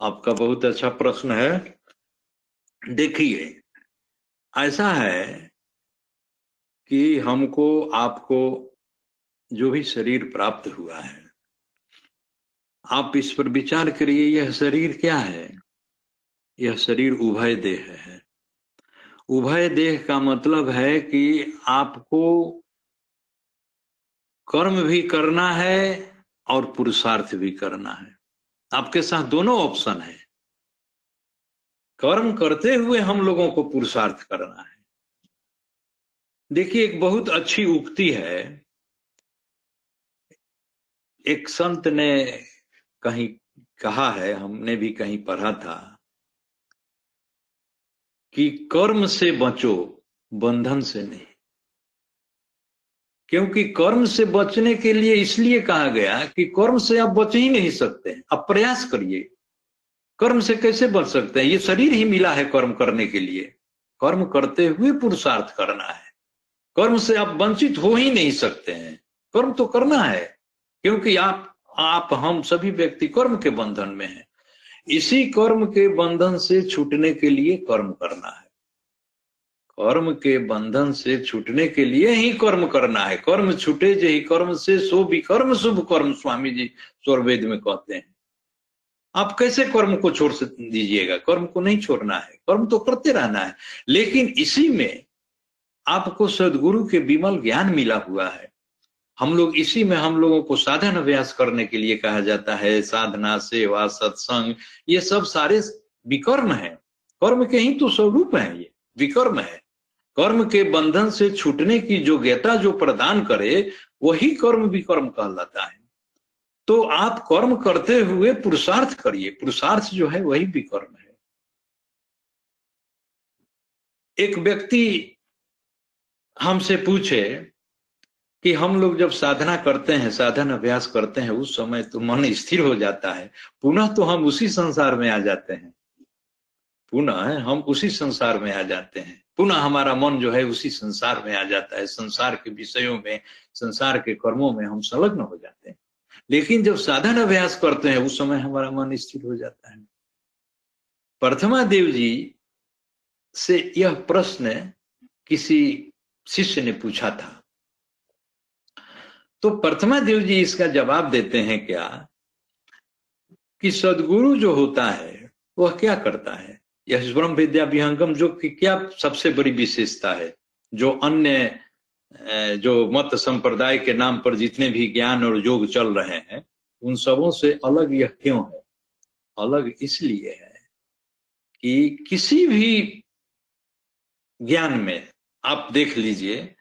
आपका बहुत अच्छा प्रश्न है। देखिए, ऐसा है कि हमको, आपको जो भी शरीर प्राप्त हुआ है आप इस पर विचार करिए, यह शरीर क्या है? यह शरीर उभय देह है। उभय देह का मतलब है कि आपको कर्म भी करना है और पुरुषार्थ भी करना है। आपके साथ दोनों ऑप्शन है। कर्म करते हुए हम लोगों को पुरुषार्थ करना है। देखिए, एक बहुत अच्छी उक्ति है। एक संत ने कहीं कहा है, हमने भी कहीं पढ़ा था कि कर्म से बचो, बंधन से नहीं। क्योंकि कर्म से बचने के लिए इसलिए कहा गया कि कर्म से आप बच ही नहीं सकते आप प्रयास करिए। कर्म से कैसे बच सकते हैं? ये शरीर ही मिला है कर्म करने के लिए। कर्म करते हुए पुरुषार्थ करना है। कर्म से आप वंचित हो ही नहीं सकते हैं। कर्म तो करना है, क्योंकि आप आप, हम सभी व्यक्ति कर्म के बंधन में हैं। इसी कर्म के बंधन से छूटने के लिए कर्म करना है। कर्म के बंधन से छूटने के लिए ही कर्म करना है। कर्म छूटे जही कर्म से, सो भी कर्म शुभ कर्म, स्वामी जी स्वर्वेद में कहते हैं। आप कैसे कर्म को छोड़ दीजिएगा? कर्म को नहीं छोड़ना है। कर्म तो करते रहना है। लेकिन इसी में आपको सदगुरु के विमल ज्ञान मिला हुआ है। हम लोग इसी में हम लोगों को साधन अभ्यास करने के लिए कहा जाता है, साधना, सेवा, सत्संग, ये सब सारे विकर्म है। कर्म के ही तो स्वरूप है ये, विकर्म है। कर्म के बंधन से छूटने की योग्यता जो प्रदान करे, वही कर्म विकर्म कहलाता है। तो आप कर्म करते हुए पुरुषार्थ करिए, पुरुषार्थ जो है वही विकर्म है। एक व्यक्ति हमसे पूछे कि हम लोग जब साधना करते हैं, साधन अभ्यास करते हैं, उस समय तो मन स्थिर हो जाता है। पुनः तो हम उसी संसार में आ जाते हैं। पुनः हम उसी संसार में आ जाते हैं। पुनः हमारा मन जो है उसी संसार में आ जाता है। संसार के विषयों में, संसार के कर्मों में हम संलग्न हो जाते हैं। लेकिन जब साधन अभ्यास करते हैं, उस समय हमारा मन स्थिर हो जाता है। प्रथमा देव जी से यह प्रश्न किसी शिष्य ने पूछा था। तो प्रथमा देव जी इसका जवाब देते हैं क्या? कि सदगुरु जो होता है, वह क्या करता है? यह ब्रह्म विद्या विहंगम जो कि क्या सबसे बड़ी विशेषता है? जो अन्य जो मत संप्रदाय के नाम पर जितने भी ज्ञान और योग चल रहे हैं, उन सबों से अलग यह क्यों है? अलग इसलिए है कि किसी भी ज्ञान में आप देख लीजिए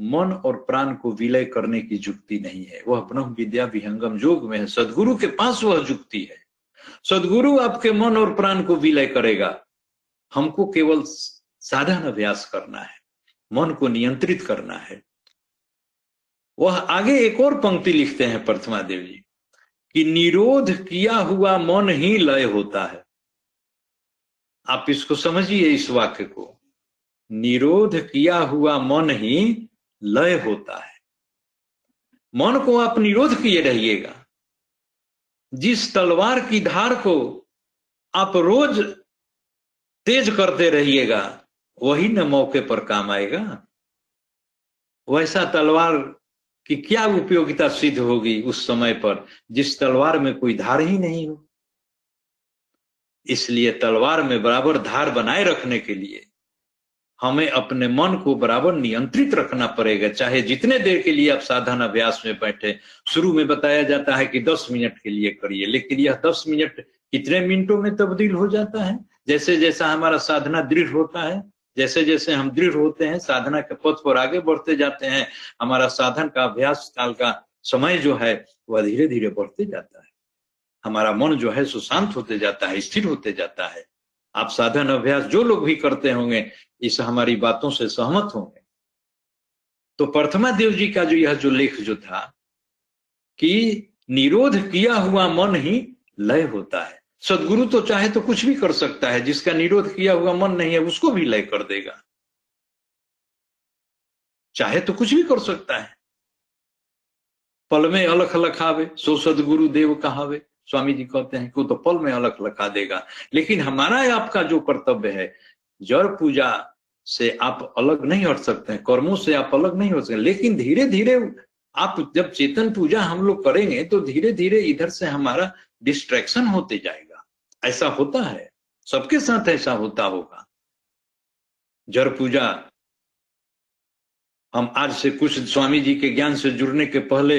मन और प्राण को विलय करने की जुक्ति नहीं है। वह ब्रह्म विद्या विहंगम योग में है। सदगुरु के पास वह जुक्ति है। सदगुरु आपके मन और प्राण को विलय करेगा। हमको केवल साधन अभ्यास करना है। मन को नियंत्रित करना है। वह आगे एक और पंक्ति लिखते हैं प्रथमा देव जी, कि निरोध किया हुआ मन ही लय होता है। आप इसको समझिए इस वाक्य को। निरोध किया हुआ मन ही लय होता है। मन को आप निरोध किए रहिएगा। जिस तलवार की धार को आप रोज तेज करते रहिएगा, वही न मौके पर काम आएगा। वैसा तलवार की क्या उपयोगिता सिद्ध होगी उस समय पर, जिस तलवार में कोई धार ही नहीं हो? इसलिए तलवार में बराबर धार बनाए रखने के लिए हमें अपने मन को बराबर नियंत्रित रखना पड़ेगा। चाहे जितने देर के लिए आप साधन अभ्यास में बैठे, शुरू में बताया जाता है कि 10 मिनट के लिए करिए, लेकिन यह 10 मिनट कितने मिनटों में तब्दील हो जाता है? जैसे जैसा हमारा साधना दृढ़ होता है, जैसे जैसे हम दृढ़ होते हैं, साधना के पथ पर आगे बढ़ते जाते हैं, हमारा साधन का अभ्यास काल का समय जो है, वह धीरे धीरे बढ़ते जाता है। हमारा मन जो है, सुशांत होते जाता है, स्थिर होते जाता है। आप साधन अभ्यास जो लोग भी करते होंगे इस हमारी बातों से सहमत होंगे। तो प्रथमा देव जी का जो यह जो लेख जो था कि निरोध किया हुआ मन ही लय होता है। सदगुरु तो चाहे तो कुछ भी कर सकता है, जिसका निरोध किया हुआ मन नहीं है, उसको भी लय कर देगा। चाहे तो कुछ भी कर सकता है। पल में अलख लखावे, सो सदगुरु देव कहावे। स्वामी जी कहते हैं कि तो पल में अलख लखा देगा? लेकिन हमारा आपका जो कर्तव्य है जड़ पूजा से आप अलग नहीं हट सकते हैं, कर्मों से आप अलग नहीं हो सकते लेकिन धीरे धीरे आप जब चेतन पूजा हम लोग करेंगे तो धीरे धीरे इधर से हमारा डिस्ट्रैक्शन होते जाएगा। ऐसा होता है। सबके साथ ऐसा होता होगा। जड़ पूजा, हम आज से कुछ स्वामी जी के ज्ञान से जुड़ने के पहले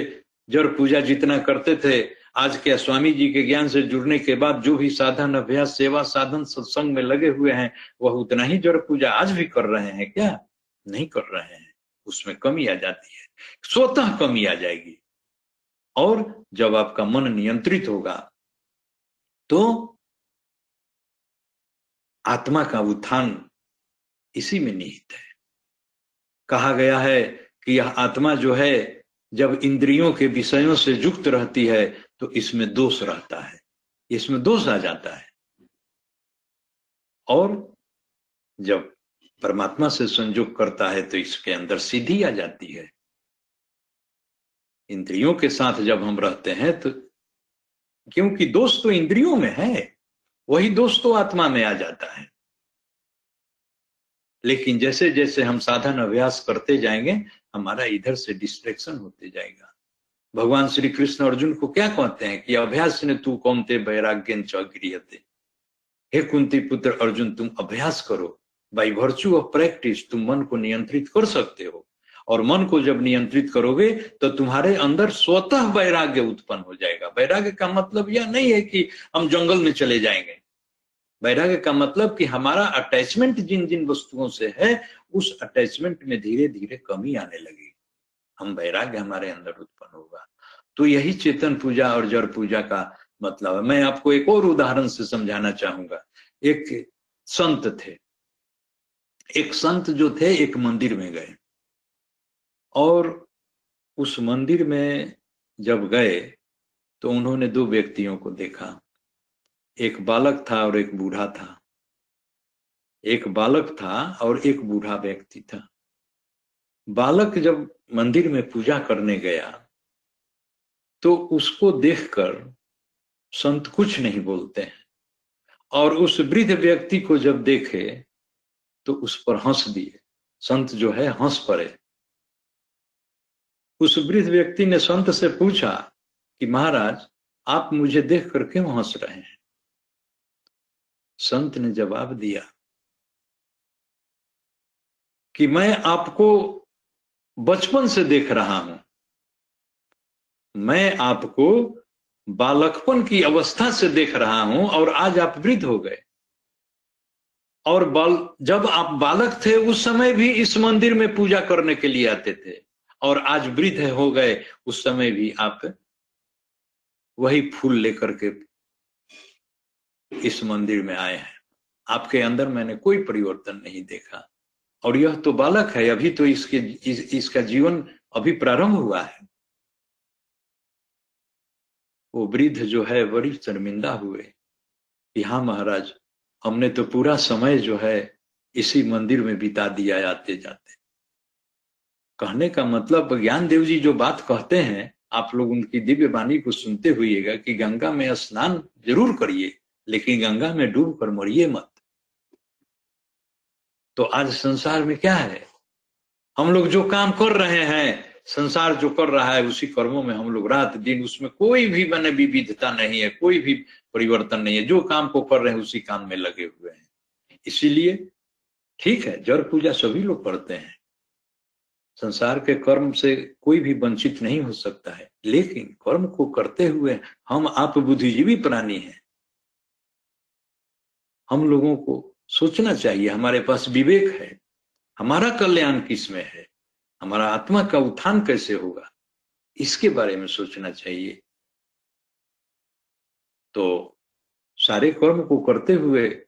जड़ पूजा जितना करते थे आज के स्वामी जी के ज्ञान से जुड़ने के बाद जो भी साधन, अभ्यास, सेवा, साधन, सत्संग में लगे हुए हैं, वह उतना ही जड़ पूजा आज भी कर रहे हैं क्या? नहीं कर रहे हैं। उसमें कमी आ जाती है। स्वतः कमी आ जाएगी। और जब आपका मन नियंत्रित होगा तो आत्मा का उत्थान इसी में निहित है। कहा गया है कि यह आत्मा जो है, जब इंद्रियों के विषयों से युक्त रहती है तो इसमें दोष रहता है। इसमें दोष आ जाता है। और जब परमात्मा से संयोग करता है तो इसके अंदर सीधी आ जाती है। इंद्रियों के साथ जब हम रहते हैं तो क्योंकि दोष तो इंद्रियों में है, वही दोष तो आत्मा में आ जाता है। लेकिन जैसे जैसे हम साधन अभ्यास करते जाएँगे, हमारा इधर से डिस्ट्रेक्शन होते जाएगा। भगवान श्री कृष्ण अर्जुन को क्या कहते हैं कि अभ्यास ने तू कौन थे वैराग्य चौगृहते हे कुंती पुत्र अर्जुन, तुम अभ्यास करो। बाई वर्च्यू ऑफ़ प्रैक्टिस तुम मन को नियंत्रित कर सकते हो। और मन को जब नियंत्रित करोगे तो तुम्हारे अंदर स्वतः वैराग्य उत्पन्न हो जाएगा। वैराग्य का मतलब यह नहीं है कि हम जंगल में चले जाएँगे। वैराग्य का मतलब कि हमारा अटैचमेंट जिन जिन वस्तुओं से है, उस अटैचमेंट में धीरे धीरे कमी आने लगी हम वैराग्य हमारे अंदर उत्पन्न होगा। तो यही चेतन पूजा और जड़ पूजा का मतलब है। मैं आपको एक और उदाहरण से समझाना चाहूँगा। एक संत थे। एक संत जो थे, एक मंदिर में गए। और उस मंदिर में जब गए तो उन्होंने दो व्यक्तियों को देखा। एक बालक था और एक बूढ़ा था। एक बालक था और एक बूढ़ा व्यक्ति था। बालक जब मंदिर में पूजा करने गया तो उसको देखकर संत कुछ नहीं बोलते हैं। और उस वृद्ध व्यक्ति को जब देखे तो उस पर हंस दिए। संत जो है, हंस पड़े। उस वृद्ध व्यक्ति ने संत से पूछा कि, महाराज, आप मुझे देखकर क्यों हंस रहे हैं? संत ने जवाब दिया कि, मैं आपको बचपन से देख रहा हूँ। मैं आपको बालकपन की अवस्था से देख रहा हूँ और आज आप वृद्ध हो गए। और बाल जब आप बालक थे उस समय भी इस मंदिर में पूजा करने के लिए आते थे। और आज वृद्ध हो गए उस समय भी आप वही फूल लेकर के इस मंदिर में आए हैं। आपके अंदर मैंने कोई परिवर्तन नहीं देखा। और यह तो बालक है अभी तो इसके इस, इसका जीवन अभी प्रारंभ हुआ है। वो वृद्ध जो है बड़ी शर्मिंदा हुए। कि हाँ महाराज, हमने तो पूरा समय जो है, इसी मंदिर में बिता दिया आते जाते कहने का मतलब ज्ञान देव जी जो बात कहते हैं, आप लोग उनकी दिव्य वाणी को सुनते हुएगा कि गंगा में स्नान ज़रूर करिए, लेकिन गंगा में डूब कर मरिए मत। तो आज संसार में क्या है? हम लोग जो काम कर रहे हैं संसार जो कर रहा है, उसी कर्मों में हम लोग रात दिन उसमें कोई भी मैंने विविधता नहीं है, कोई भी परिवर्तन नहीं है। जो काम को कर रहे हैं, उसी काम में लगे हुए हैं। इसीलिए ठीक है, जड़ पूजा सभी लोग करते हैं। संसार के कर्म से कोई भी वंचित नहीं हो सकता है। लेकिन कर्म को करते हुए हम आप बुद्धिजीवी प्राणी हैं। हम लोगों को सोचना चाहिए, हमारे पास विवेक है, हमारा कल्याण किसमें है? हमारा आत्मा का उत्थान कैसे होगा? इसके बारे में सोचना चाहिए। तो सारे कर्म को करते हुए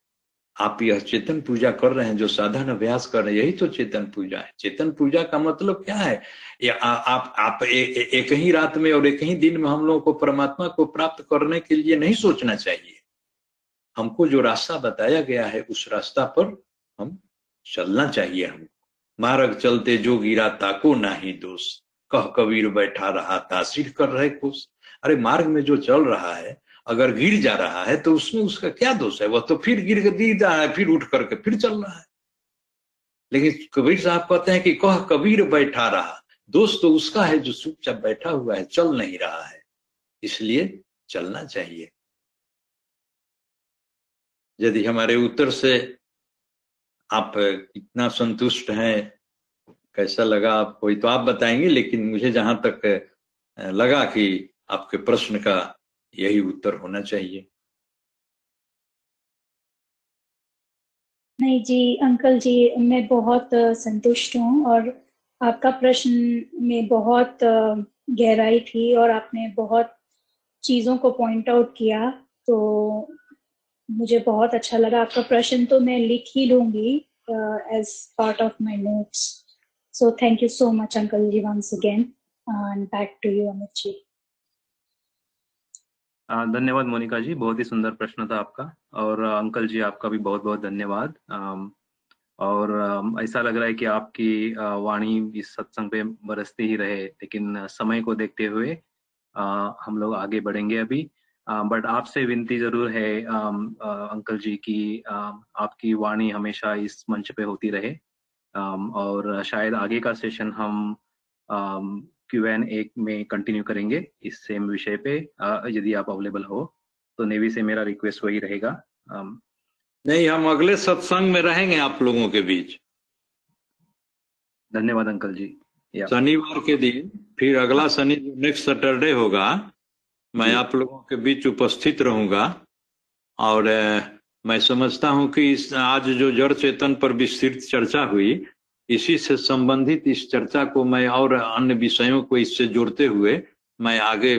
आप यह चेतन पूजा कर रहे हैं जो साधन अभ्यास कर रहे हैं यही तो चेतन पूजा है। चेतन पूजा का मतलब क्या है? या आ, आप आप ए, ए, एक ही रात में और एक ही दिन में हम लोगों को परमात्मा को प्राप्त करने के लिए नहीं सोचना चाहिए। हमको जो रास्ता बताया गया है उस रास्ता पर हम चलना चाहिए हमको। मार्ग चलते जो गिरा ताको ना ही दोष कह कबीर बैठा रहा, तासीर कर रहे खुश अरे, मार्ग में जो चल रहा है, अगर गिर जा रहा है तो उसमें उसका क्या दोष है? वह तो फिर गिर गिर रहा है, फिर उठ करके फिर चल रहा है। लेकिन कबीर साहब कहते हैं कि कह कबीर बैठा रहा। दोस्त तो उसका है जो चुपचाप बैठा हुआ है, चल नहीं रहा है। इसलिए चलना चाहिए। यदि हमारे उत्तर से आप इतना संतुष्ट हैं? कैसा लगा आपको? तो आप बताएँगे, लेकिन मुझे जहाँ तक लगा कि आपके प्रश्न का यही उत्तर होना चाहिए। नहीं जी, अंकल जी, मैं बहुत संतुष्ट हूँ और आपका प्रश्न में बहुत गहराई थी और आपने बहुत चीज़ों को पॉइंट आउट किया तो मुझे बहुत अच्छा लगा। आपका प्रश्न तो मैं लिख ही लूँगी as part of my notes so thank you so much uncle ji once again and back to you Amit ji धन्यवाद मोनिका जी, बहुत ही सुंदर प्रश्न था आपका। और अंकल जी, आपका भी बहुत बहुत धन्यवाद। और ऐसा लग रहा है कि आपकी वाणी इस सत्संग पे बरसती ही रहे, लेकिन समय को देखते हुए हम लोग आगे बढ़ेंगे अभी। बट आपसे विनती ज़रूर है अंकल जी की आपकी वाणी हमेशा इस मंच पे होती रहे। और शायद आगे का सेशन हम क्यू एन एक में कंटिन्यू करेंगे इस सेम विषय पे यदि आप अवेलेबल हो। तो नेवी से मेरा रिक्वेस्ट वही रहेगा। नहीं हम अगले सत्संग में रहेंगे आप लोगों के बीच। धन्यवाद अंकल जी। शनिवार के दिन फिर अगला शनि नेक्स्ट सैटरडे होगा मैं आप लोगों के बीच उपस्थित रहूँगा और मैं समझता हूँ कि इस आज जो जड़ चेतन पर विस्तृत चर्चा हुई इसी से संबंधित इस चर्चा को मैं और अन्य विषयों को इससे जोड़ते हुए मैं आगे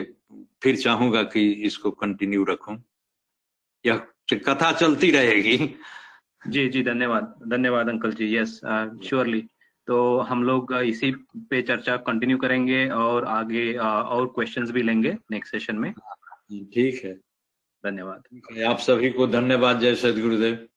फिर चाहूँगा कि इसको कंटिन्यू रखूँ। यह कथा चलती रहेगी। जी जी धन्यवाद धन्यवाद अंकल जी। यस श्योरली तो हम लोग इसी पे चर्चा कंटिन्यू करेंगे और आगे और क्वेश्चंस भी लेंगे नेक्स्ट सेशन में। ठीक है। धन्यवाद। आप सभी को धन्यवाद। जय सदगुरुदेव